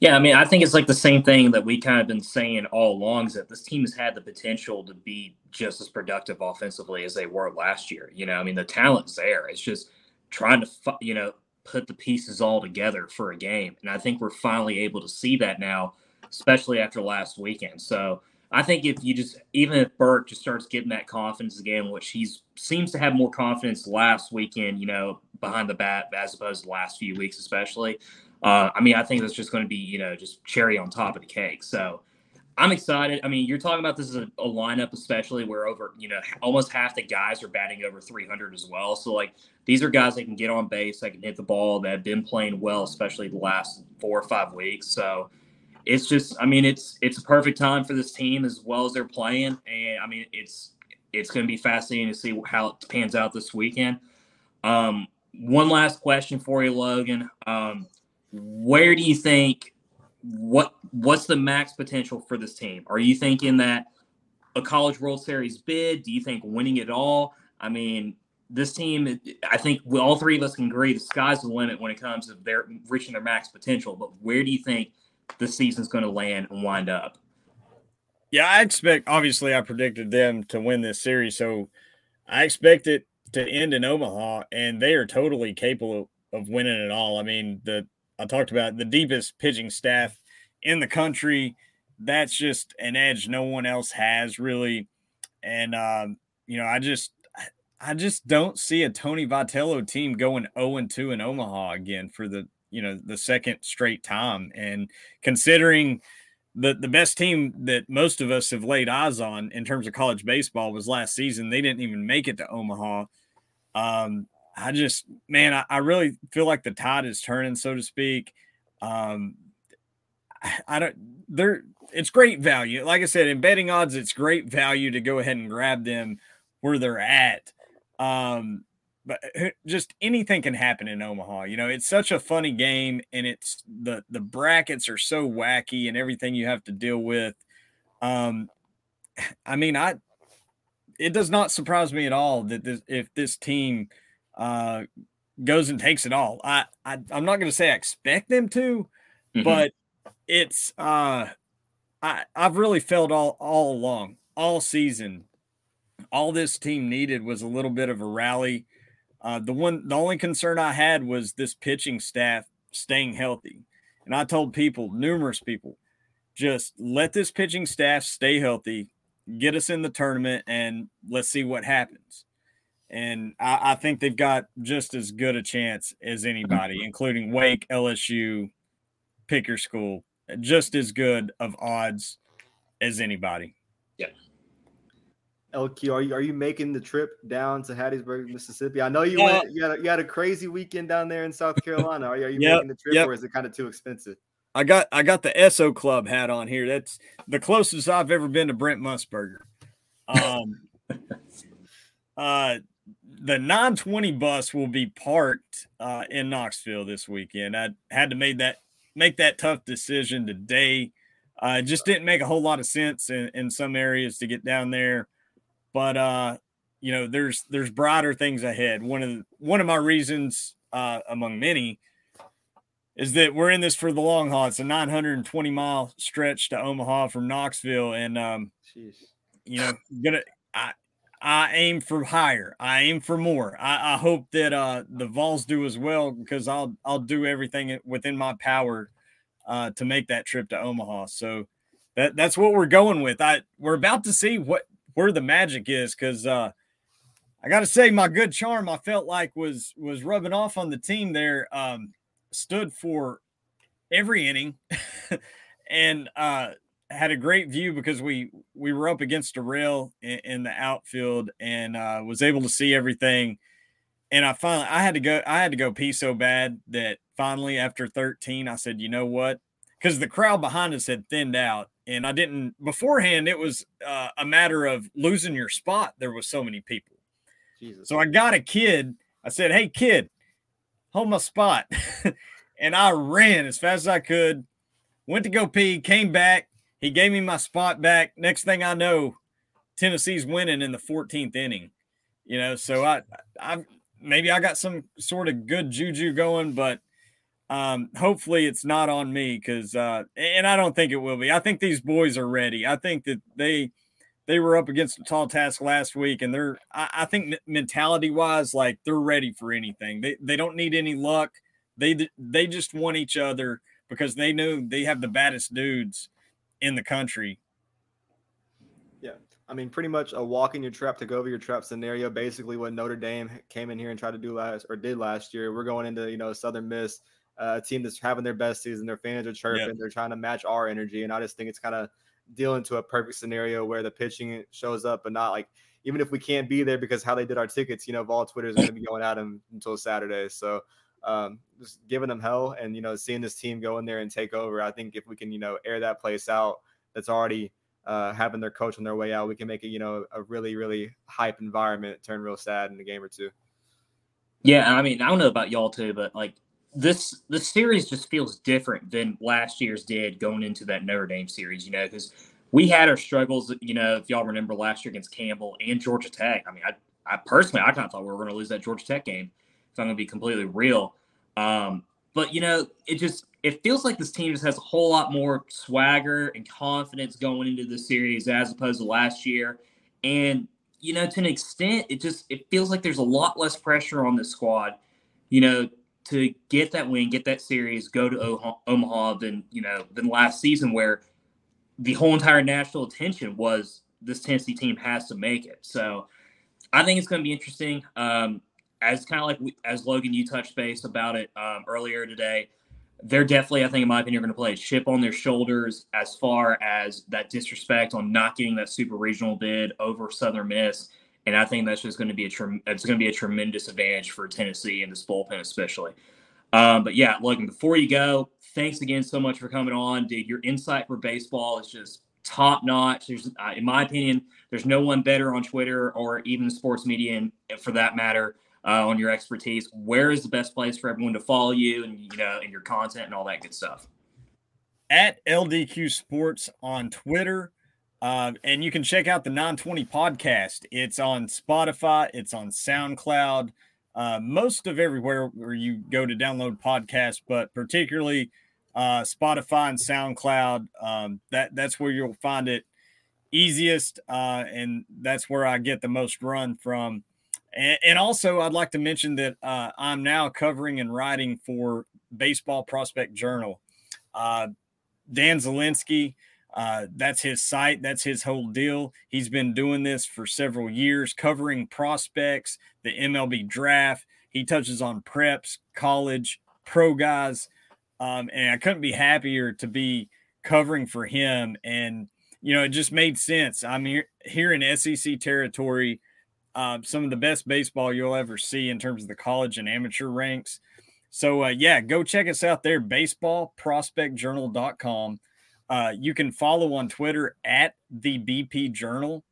[SPEAKER 2] Yeah, I mean, I think it's like the same thing that we kind of been saying all along is that this team has had the potential to be just as productive offensively as they were last year. You know, I mean, the talent's there. It's just trying to, you know, put the pieces all together for a game. And I think we're finally able to see that now, especially after last weekend. So I think if you just even if Burke just starts getting that confidence again, which he seems to have more confidence last weekend, you know, behind the bat as opposed to the last few weeks, especially. Uh, I mean, I think that's just going to be you know just cherry on top of the cake. So I'm excited. I mean, you're talking about this as a, a lineup, especially where over you know almost half the guys are batting over 300 as well. So like these are guys that can get on base, that can hit the ball, that have been playing well, especially the last four or five weeks. So it's just I mean it's it's a perfect time for this team as well as they're playing, and I mean it's it's going to be fascinating to see how it pans out this weekend. Um, one last question for you, Logan. Um, where do you think what what's the max potential for this team? Are you thinking that a college World Series bid? Do you think winning it all? I mean, this team, I think we, all three of us can agree the sky's the limit when it comes to their reaching their max potential. But where do you think the season's going to land and wind up.
[SPEAKER 3] Yeah, I expect. Obviously, I predicted them to win this series, so I expect it to end in Omaha, and they are totally capable of winning it all. I mean, the I talked about the deepest pitching staff in the country. That's just an edge no one else has really, and um, you know, I just I just don't see a Tony Vitello team going 0 2 in Omaha again for the you know the second straight time. And considering the the best team that most of us have laid eyes on in terms of college baseball was last season they didn't even make it to omaha. Um i just man i, I really feel like the tide is turning so to speak. Um I, I don't there it's great value. Like i said in betting odds it's great value to go ahead and grab them where they're at. Um but just anything can happen in Omaha. You know, it's such a funny game, and it's the the brackets are so wacky and everything you have to deal with. Um, I mean, I it does not surprise me at all that this, if this team uh, goes and takes it all. I, I I'm not going to say I expect them to, mm-hmm. but it's uh, I I've really felt all all along all season. All this team needed was a little bit of a rally. Uh, the one, the only concern I had was this pitching staff staying healthy, and I told people, numerous people, just let this pitching staff stay healthy, get us in the tournament, and let's see what happens. And I, I think they've got just as good a chance as anybody, including Wake, LSU, pick your school, just as good of odds as anybody.
[SPEAKER 1] LQ, are you are you making the trip down to Hattiesburg, Mississippi? I know you yeah. went. You had, a, you had a crazy weekend down there in South Carolina. Are you, are you yep, making the trip, yep. or is it kind of too expensive?
[SPEAKER 3] I got I got the SO Club hat on here. That's the closest I've ever been to Brent Musburger. Um, uh, the 920 bus will be parked uh, in Knoxville this weekend. I had to make that make that tough decision today. Uh, it just didn't make a whole lot of sense in, in some areas to get down there, but uh, you know, there's there's brighter things ahead. One of the, one of my reasons, uh, among many, is that we're in this for the long haul. It's a 920 mile stretch to Omaha from Knoxville, and um, Jeez. you know, gonna I I aim for higher. I aim for more. I, I hope that uh, the Vols do as well because I'll I'll do everything within my power uh, to make that trip to Omaha. So that that's what we're going with. I we're about to see what where the magic is because uh, I got to say my good charm I felt like was was rubbing off on the team there. Um, stood for every inning and uh, had a great view because we we were up against a rail in, in the outfield and uh, was able to see everything. And I finally I had to go I had to go pee so bad that finally after 13 I said, you know what? Because the crowd behind us had thinned out, and I didn't beforehand. It was uh, a matter of losing your spot. There was so many people. Jesus. So I got a kid. I said, "Hey, kid, hold my spot. and I ran as fast as I could, went to go pee, came back. He gave me my spot back. Next thing I know, Tennessee's winning in the 14th inning. You know, so I, I maybe I got some sort of good juju going, but um, hopefully it's not on me because, uh, and I don't think it will be. I think these boys are ready. I think that they they were up against a tall task last week, and they're I, I think mentality wise, like they're ready for anything. They they don't need any luck. They they just want each other because they know they have the baddest dudes in the country.
[SPEAKER 1] Yeah, I mean, pretty much a walk in your trap to go over your trap scenario. Basically, what Notre Dame came in here and tried to do last or did last year. We're going into you know Southern Miss, a team that's having their best season. Their fans are chirping. Yep. They're trying to match our energy, and I just think it's kind of dealing to a perfect scenario where the pitching shows up, but not like even if we can't be there because how they did our tickets, you know, Vol Twitter is going to be going at them until Saturday. So um, just giving them hell and you know seeing this team go in there and take over. I think if we can you know air that place out, that's already uh, having their coach on their way out, we can make it you know a really really hype environment turn real sad in a game or two.
[SPEAKER 2] Yeah, I mean I don't know about y'all too, but like this the series just feels different than last year's did going into that Notre Dame series, you know, because we had our struggles, you know, if y'all remember last year against Campbell and Georgia Tech. I mean, I, I personally, I kind of thought we were going to lose that Georgia Tech game. If I'm going to be completely real, um, but you know, it just it feels like this team just has a whole lot more swagger and confidence going into the series as opposed to last year. And you know, to an extent, it just it feels like there's a lot less pressure on the squad. You know, to get that win, get that series, go to Omaha than you know than last season where the whole entire national attention was this Tennessee team has to make it. So I think it's going to be interesting. Um, as kind of like we, as Logan, you touched base about it um, earlier today. They're definitely, I think, in my opinion, going to play a chip on their shoulders as far as that disrespect on not getting that super regional bid over Southern Miss and I think that's just going to be a it's going to be a tremendous advantage for Tennessee and this bullpen especially. Um, but yeah, Logan, before you go, thanks again so much for coming on, dude. Your insight for baseball is just top notch. There's, uh, in my opinion, there's no one better on Twitter or even sports media, and for that matter, uh, on your expertise. Where is the best place for everyone to follow you and you know and your content and all that good stuff?
[SPEAKER 3] At LDQ Sports on Twitter. Uh, and you can check out the 920 podcast. It's on Spotify, it's on SoundCloud, uh, most of everywhere where you go to download podcasts, but particularly uh, Spotify and SoundCloud. Um, that that's where you'll find it easiest, uh, and that's where I get the most run from. And, and also, I'd like to mention that uh, I'm now covering and writing for Baseball Prospect Journal. Uh, Dan Zelinsky uh, that's his site. That's his whole deal. He's been doing this for several years, covering prospects, the MLB draft. He touches on preps, college, pro guys. Um, and I couldn't be happier to be covering for him. And, you know, it just made sense. I'm here, here in SEC territory, uh, some of the best baseball you'll ever see in terms of the college and amateur ranks. So, uh, yeah, go check us out there, baseballprospectjournal.com. Uh, you can follow on Twitter at the BP Journal.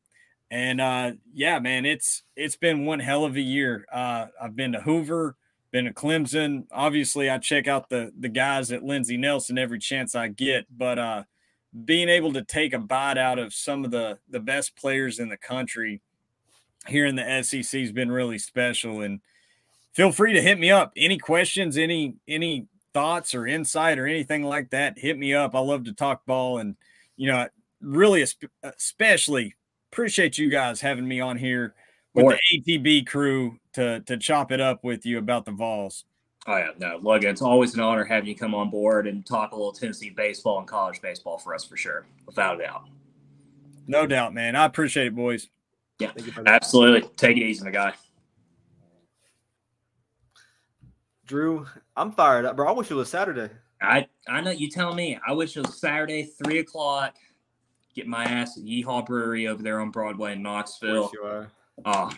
[SPEAKER 3] And uh, yeah, man, it's it's been one hell of a year. Uh, I've been to Hoover, been to Clemson. Obviously, I check out the the guys at Lindsey Nelson every chance I get. But uh, being able to take a bite out of some of the the best players in the country here in the SEC has been really special. And feel free to hit me up. Any questions? Any any thoughts or insight or anything like that, hit me up. I love to talk ball and, you know, really especially appreciate you guys having me on here with Boy. the ATB crew to to chop it up with you about the Vols.
[SPEAKER 2] Oh yeah, no, Logan, it's always an honor having you come on board and talk a little Tennessee baseball and college baseball for us for sure, without a doubt.
[SPEAKER 3] No doubt, man. I appreciate it, boys.
[SPEAKER 2] Yeah, absolutely. Take it easy, my guy.
[SPEAKER 1] Drew, I'm fired up, bro. I wish it was Saturday.
[SPEAKER 2] I I know you tell me. I wish it was Saturday, three o'clock. Get my ass at Yeehaw Brewery over there on Broadway in Knoxville.
[SPEAKER 1] you are.
[SPEAKER 2] Oh,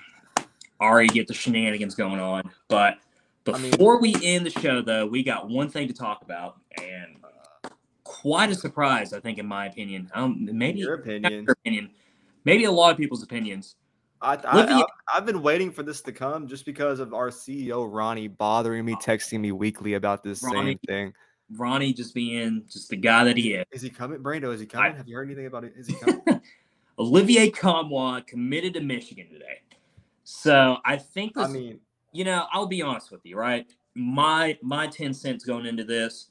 [SPEAKER 2] already get the shenanigans going on. But before I mean, we end the show, though, we got one thing to talk about, and quite a surprise, I think, in my opinion. Um, maybe
[SPEAKER 1] your opinion.
[SPEAKER 2] Your opinion. Maybe a lot of people's opinions.
[SPEAKER 1] I, I, have been waiting for this to come just because of our CEO Ronnie bothering me, oh. texting me weekly about this Ronnie, same thing.
[SPEAKER 2] Ronnie just being just the guy that he is.
[SPEAKER 1] Is he coming, Brando? Is he coming? I, Have you heard anything about it? Is he coming?
[SPEAKER 2] Olivier Nkamhoua committed to Michigan today, so I think. This,
[SPEAKER 1] I mean,
[SPEAKER 2] you know, I'll be honest with you, right? My my ten cents going into this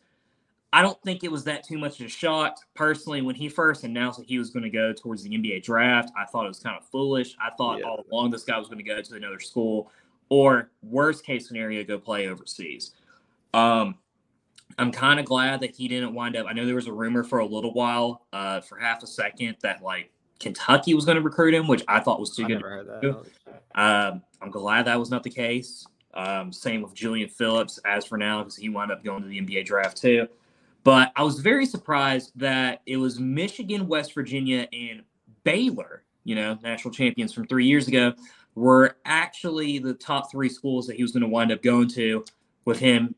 [SPEAKER 2] I don't think it was that too much of a shock. Personally, when he first announced that he was going to go towards the NBA draft, I thought it was kind of foolish. I thought yeah. all along this guy was going to go to another school or worst case scenario, go play overseas. Um, I'm kind of glad that he didn't wind up. I know there was a rumor for a little while, uh, for half a second, that like Kentucky was going to recruit him, which I thought was too I good. Um, I'm glad that was not the case. Um, same with Julian Phillips as for now, because he wound up going to the NBA draft too. But I was very surprised that it was Michigan, West Virginia, and Baylor, you know, national champions from three years ago, were actually the top three schools that he was going to wind up going to with him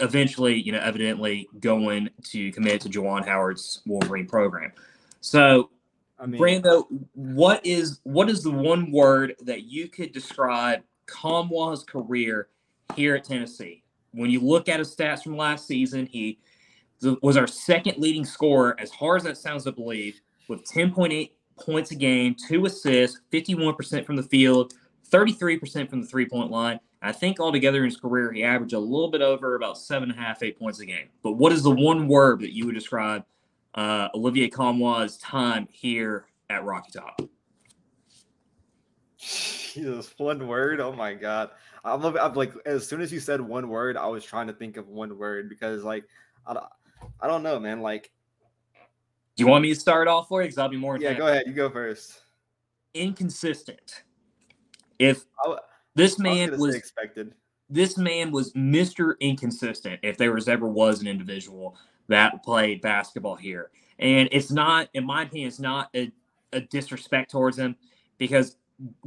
[SPEAKER 2] eventually, you know, evidently going to commit to Juwan Howard's Wolverine program. So, I mean, Brando, what is what is the one word that you could describe Nkamhoua's career here at Tennessee? When you look at his stats from last season, he was our second leading scorer, as hard as that sounds to believe, with 10.8 points a game, two assists, 51% from the field, 33% from the three point line. I think altogether in his career, he averaged a little bit over about seven and a half, eight points a game. But what is the one word that you would describe uh, Olivier Nkamhoua's time here at Rocky Top?
[SPEAKER 1] Jesus, one word. Oh my God. I'm, I'm like, as soon as you said one word, I was trying to think of one word because, like, I, I don't know, man. Like,
[SPEAKER 2] do you want me to start off for you? Because I'll be more.
[SPEAKER 1] Yeah, go ahead. You go first.
[SPEAKER 2] Inconsistent. If this man was, was
[SPEAKER 1] expected,
[SPEAKER 2] this man was Mister Inconsistent. If there was ever was an individual that played basketball here, and it's not, in my opinion, it's not a, a disrespect towards him because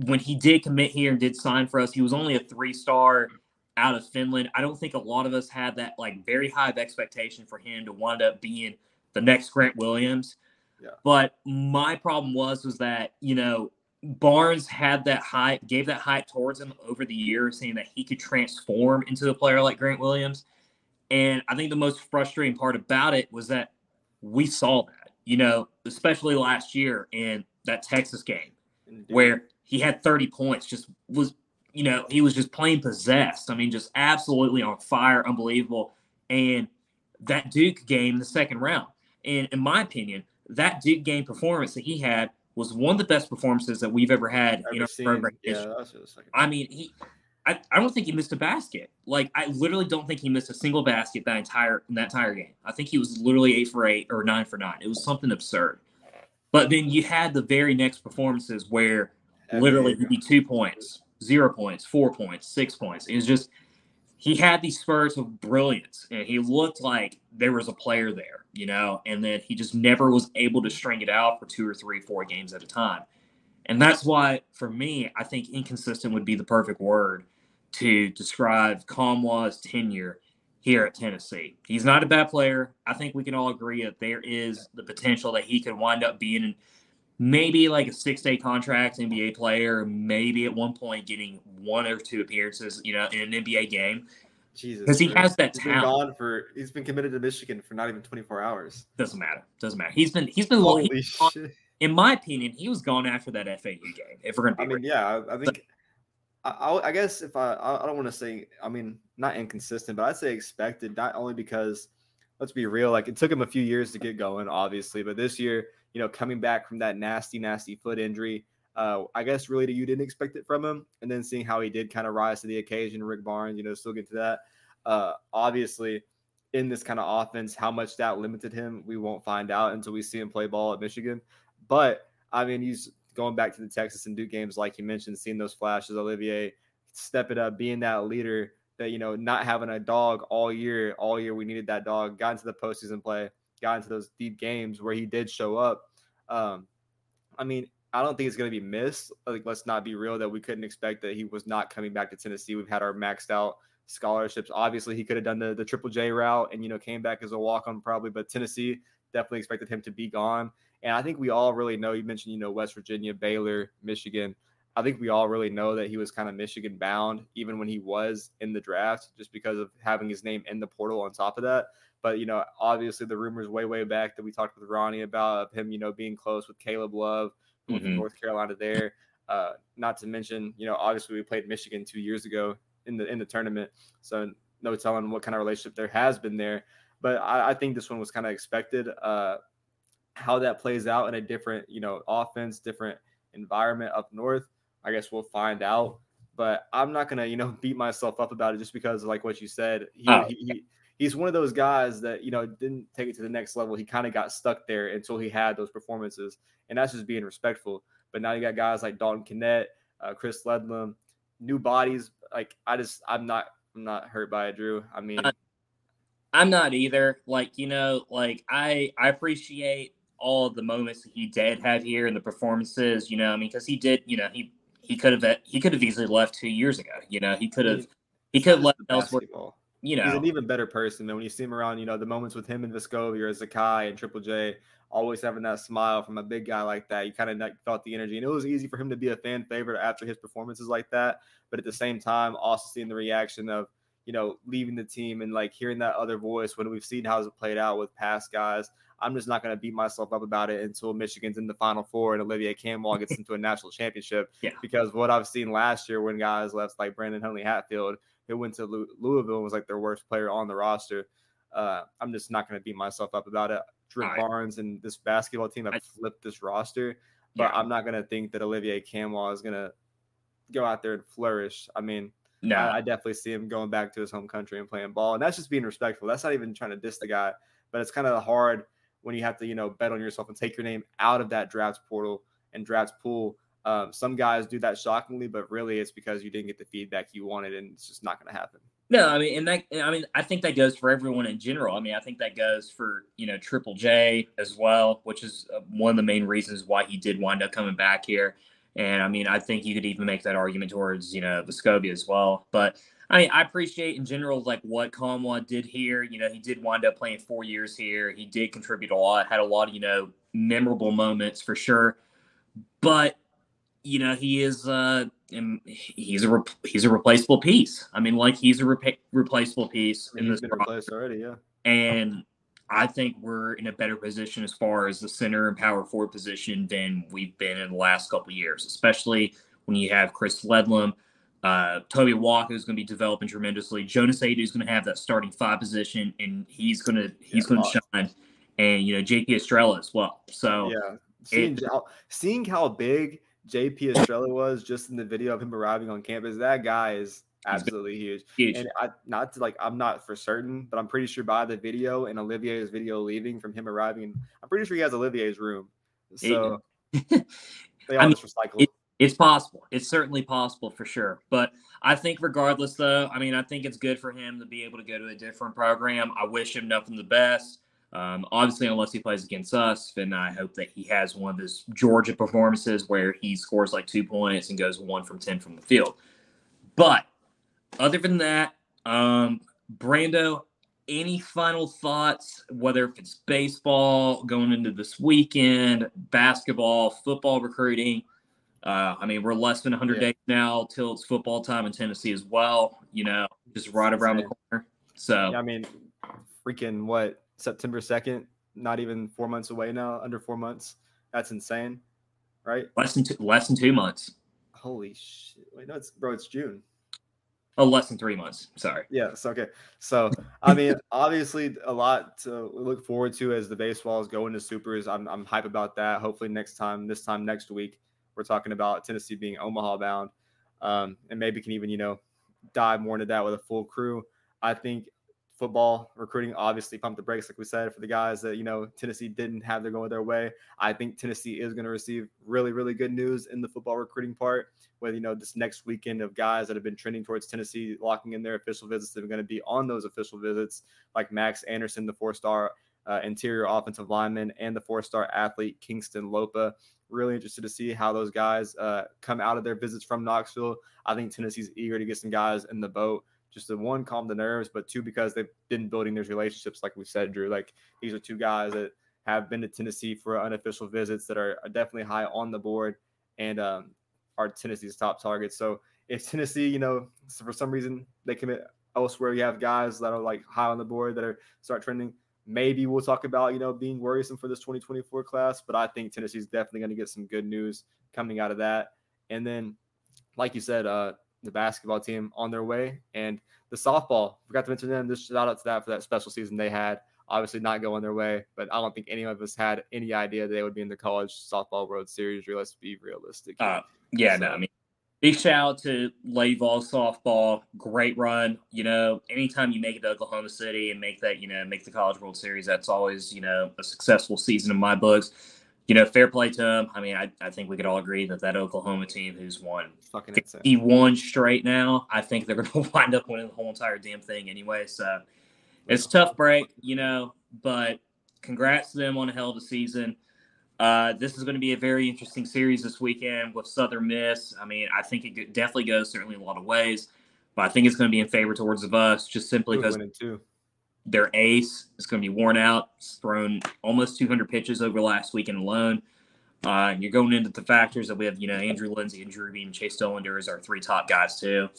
[SPEAKER 2] when he did commit here and did sign for us, he was only a three star out of Finland. I don't think a lot of us had that like very high of expectation for him to wind up being the next Grant Williams. Yeah. But my problem was was that you know Barnes had that hype, gave that hype towards him over the years, saying that he could transform into a player like Grant Williams. And I think the most frustrating part about it was that we saw that, you know, especially last year in that Texas game Indeed. where he had 30 points, just was, you know, he was just playing possessed. I mean, just absolutely on fire, unbelievable. And that Duke game, the second round, and in my opinion, that Duke game performance that he had was one of the best performances that we've ever had ever in our seen. program. Yeah, I mean, he I, I don't think he missed a basket. Like I literally don't think he missed a single basket that entire that entire game. I think he was literally eight for eight or nine for nine. It was something absurd. But then you had the very next performances where literally he'd be two points, zero points, four points, six points. It was just he had these spurts of brilliance and he looked like there was a player there, you know, and then he just never was able to string it out for two or three, four games at a time. And that's why, for me, I think inconsistent would be the perfect word to describe Nkamhoua's tenure here at Tennessee. He's not a bad player. I think we can all agree that there is the potential that he could wind up being maybe like a six day contract NBA player, maybe at one point getting one or two appearances, you know, in an NBA game. Jesus, because he has that
[SPEAKER 1] he's
[SPEAKER 2] talent.
[SPEAKER 1] Been gone for he's been committed to Michigan for not even 24 hours.
[SPEAKER 2] Doesn't matter. Doesn't matter. He's been he's been Holy shit. in my opinion, he was gone after that FAU game. If we're gonna,
[SPEAKER 1] I mean, yeah, I, I think. I, I, guess if I I don't want to say I mean not inconsistent, but I'd say expected. Not only because let's be real, like it took him a few years to get going, obviously, but this year you know, coming back from that nasty, nasty foot injury. Uh, I guess really you didn't expect it from him, and then seeing how he did kind of rise to the occasion. Rick Barnes, you know, still get to that. Uh, obviously, in this kind of offense, how much that limited him, we won't find out until we see him play ball at Michigan. But I mean, he's going back to the Texas and Duke games, like you mentioned, seeing those flashes. Olivier step it up, being that leader. That you know, not having a dog all year, all year we needed that dog. Got into the postseason play got into those deep games where he did show up. Um, I mean, I don't think it's going to be missed. Like, let's not be real that we couldn't expect that he was not coming back to Tennessee. We've had our maxed out scholarships. Obviously, he could have done the, the Triple J route and, you know, came back as a walk on probably, but Tennessee definitely expected him to be gone. And I think we all really know, you mentioned, you know, West Virginia, Baylor, Michigan. I think we all really know that he was kind of Michigan bound, even when he was in the draft, just because of having his name in the portal on top of that. But you know, obviously the rumors way way back that we talked with Ronnie about of him, you know, being close with Caleb Love, mm-hmm. North Carolina there. Uh, not to mention, you know, obviously we played Michigan two years ago in the in the tournament, so no telling what kind of relationship there has been there. But I, I think this one was kind of expected. Uh, how that plays out in a different, you know, offense, different environment up north, I guess we'll find out. But I'm not gonna, you know, beat myself up about it just because, like what you said, he, oh. he, he he's one of those guys that you know didn't take it to the next level. He kind of got stuck there until he had those performances, and that's just being respectful. But now you got guys like Dalton Knecht, uh, Chris Ledlum, new bodies. Like I just, I'm not, I'm not hurt by it, Drew. I mean,
[SPEAKER 2] I'm not either. Like you know, like I, I appreciate all the moments that he did have here and the performances. You know, I mean, because he did, you know, he he could have he could have easily left two years ago. You know, he could have he could have left elsewhere you know,
[SPEAKER 1] he's an even better person than when you see him around. You know, the moments with him and Vescovi or Zakai and Triple J, always having that smile from a big guy like that. You kind of felt the energy, and it was easy for him to be a fan favorite after his performances like that. But at the same time, also seeing the reaction of you know leaving the team and like hearing that other voice when we've seen how it's played out with past guys. I'm just not going to beat myself up about it until Michigan's in the Final Four and Olivier Nkamhoua gets into a national championship.
[SPEAKER 2] Yeah.
[SPEAKER 1] Because what I've seen last year when guys left like Brandon Huntley Hatfield he went to Louisville and was like their worst player on the roster. Uh, I'm just not going to beat myself up about it. Drew right. Barnes and this basketball team have I, flipped this roster, but yeah. I'm not going to think that Olivier Nkamhoua is going to go out there and flourish. I mean, no, I, I, definitely see him going back to his home country and playing ball, and that's just being respectful. That's not even trying to diss the guy, but it's kind of hard when you have to, you know, bet on yourself and take your name out of that draft portal and draft pool um, some guys do that shockingly, but really it's because you didn't get the feedback you wanted, and it's just not going to happen.
[SPEAKER 2] No, I mean, and that, I mean, I think that goes for everyone in general. I mean, I think that goes for you know Triple J as well, which is uh, one of the main reasons why he did wind up coming back here. And I mean, I think you could even make that argument towards you know Vescovi as well. But I mean, I appreciate in general like what Nkamhoua did here. You know, he did wind up playing four years here. He did contribute a lot, had a lot of you know memorable moments for sure. But you know, he is uh he's a rep- he's a replaceable piece. I mean, like he's a re- replaceable piece
[SPEAKER 1] in this replaced already, yeah.
[SPEAKER 2] And I think we're in a better position as far as the center and power forward position than we've been in the last couple years, especially when you have Chris Ledlum, uh, Tobe Awaka is going to be developing tremendously. Jonas Aidoo is going to have that starting five position, and he's going to he's yeah, going to shine. And you know JP Estrella as well. So
[SPEAKER 1] yeah, seeing, it, how, seeing how big JP Estrella was just in the video of him arriving on campus, that guy is absolutely huge. huge. And I not to like I'm not for certain, but I'm pretty sure by the video and Olivier's video leaving from him arriving, I'm pretty sure he has Olivier's room. So they all I mean, just recycle. It,
[SPEAKER 2] it's possible. It's certainly possible for sure. But I think regardless though, I mean I think it's good for him to be able to go to a different program. I wish him nothing the best. Um, obviously, unless he plays against us, then I hope that he has one of those Georgia performances where he scores like two points and goes one from 10 from the field. But other than that, um, Brando, any final thoughts, whether if it's baseball going into this weekend, basketball, football recruiting? Uh, I mean, we're less than 100 yeah. days now till it's football time in Tennessee as well, you know, just right around the corner. So,
[SPEAKER 1] yeah, I mean, freaking what, September 2nd, not even four months away now, under four months. That's insane, right?
[SPEAKER 2] Less than two, less than two months.
[SPEAKER 1] Holy shit! Wait, no, it's bro, it's June.
[SPEAKER 2] Oh, less than three months. Sorry.
[SPEAKER 1] Yes. Okay. So, I mean, obviously, a lot to look forward to as the BaseVols go into supers. I'm, I'm hype about that. Hopefully, next time, this time next week, we're talking about Tennessee being Omaha bound, um, and maybe can even you know dive more into that with a full crew. I think football recruiting obviously pump the brakes, like we said, for the guys that you know Tennessee didn't have their going their way. I think Tennessee is going to receive really, really good news in the football recruiting part. With you know this next weekend of guys that have been trending towards Tennessee, locking in their official visits that are going to be on those official visits, like Max Anderson, the four-star uh, interior offensive lineman, and the four-star athlete Kingston Lopa. Really interested to see how those guys uh, come out of their visits from Knoxville. I think Tennessee's eager to get some guys in the boat just to one calm the nerves, but two because they've been building those relationships, like we said, Drew. Like these are two guys that have been to Tennessee for unofficial visits that are definitely high on the board and um, are Tennessee's top targets. So if Tennessee, you know, for some reason they commit elsewhere, you have guys that are like high on the board that are start trending. Maybe we'll talk about you know being worrisome for this 2024 class, but I think Tennessee's definitely going to get some good news coming out of that. And then, like you said, uh, the basketball team on their way, and the softball. Forgot to mention them. Just shout out to that for that special season they had. Obviously not going their way, but I don't think any of us had any idea they would be in the college softball World Series. Let's be realistic.
[SPEAKER 2] Uh, yeah, so. no, I mean, big shout out to Lady softball. Great run. You know, anytime you make it to Oklahoma City and make that, you know, make the College World Series, that's always, you know, a successful season in my books you know, fair play to him. I mean, I, I think we could all agree that that Oklahoma team who's won he won straight now, I think they're going to wind up winning the whole entire damn thing anyway. So it's tough break, you know, but congrats to them on a hell of a season. Uh, this is going to be a very interesting series this weekend with Southern Miss. I mean, I think it definitely goes certainly a lot of ways, but I think it's going to be in favor towards of us just simply because their ace is going to be worn out. He's thrown almost 200 pitches over last weekend alone. Uh, you're going into the factors that we have, you know, Andrew Lindsey and Drew Beam, Chase Dollander is our three top guys too.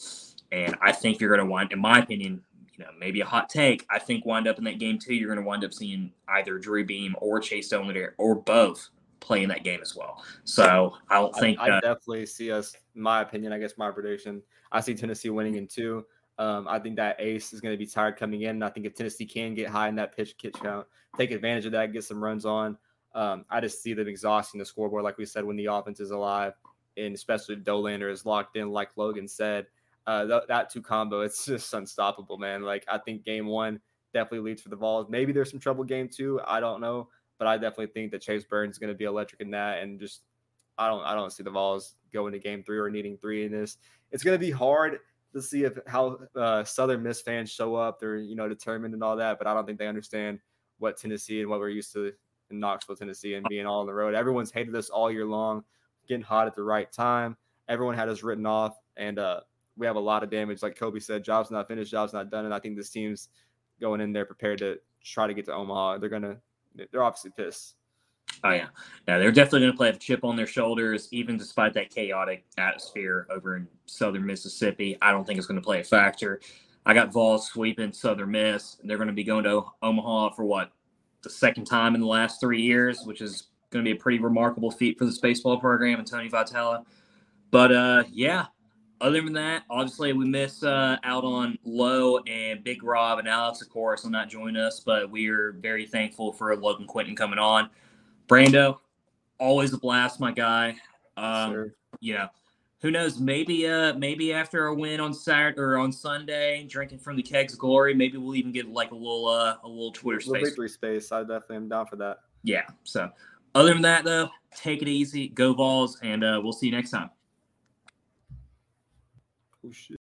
[SPEAKER 2] And I think you're going to wind, in my opinion, you know, maybe a hot take. I think wind up in that game too. You're going to wind up seeing either Drew Beam or Chase Dollander or both play in that game as well. So I don't think
[SPEAKER 1] I, I uh, definitely see us. My opinion, I guess my prediction. I see Tennessee winning in two. Um, I think that ace is going to be tired coming in. And I think if Tennessee can get high in that pitch pitch count, take advantage of that, get some runs on. Um, I just see them exhausting the scoreboard, like we said, when the offense is alive, and especially if Dollander is locked in, like Logan said. Uh, th- that two combo, it's just unstoppable, man. Like I think game one definitely leads for the Vols. Maybe there's some trouble game two. I don't know, but I definitely think that Chase Burns is going to be electric in that, and just I don't I don't see the Vols going to game three or needing three in this. It's going to be hard to see if how uh, Southern Miss fans show up. They're you know determined and all that, but I don't think they understand what Tennessee and what we're used to in Knoxville, Tennessee, and being all on the road. Everyone's hated us all year long, getting hot at the right time. Everyone had us written off, and uh, we have a lot of damage. Like Kobe said, job's not finished, job's not done, and I think this team's going in there prepared to try to get to Omaha. They're gonna, they're obviously pissed.
[SPEAKER 2] Oh yeah, yeah, they're definitely going to play a chip on their shoulders, even despite that chaotic atmosphere over in Southern Mississippi. I don't think it's going to play a factor. I got Vols sweeping Southern Miss. They're going to be going to Omaha for what the second time in the last three years, which is going to be a pretty remarkable feat for this baseball program and Tony Vitello. But uh, yeah, other than that, obviously we miss uh, out on Lowe and Big Rob and Alex, of course, will not join us, but we are very thankful for Logan Quinton coming on. Brando, always a blast, my guy. Um, sure. You know, who knows? Maybe, uh, maybe after a win on Saturday or on Sunday, drinking from the kegs of glory, maybe we'll even get like a little, uh, a little Twitter space.
[SPEAKER 1] victory space. I definitely am down for that.
[SPEAKER 2] Yeah. So, other than that, though, take it easy, go Vols, and uh, we'll see you next time. Oh shit.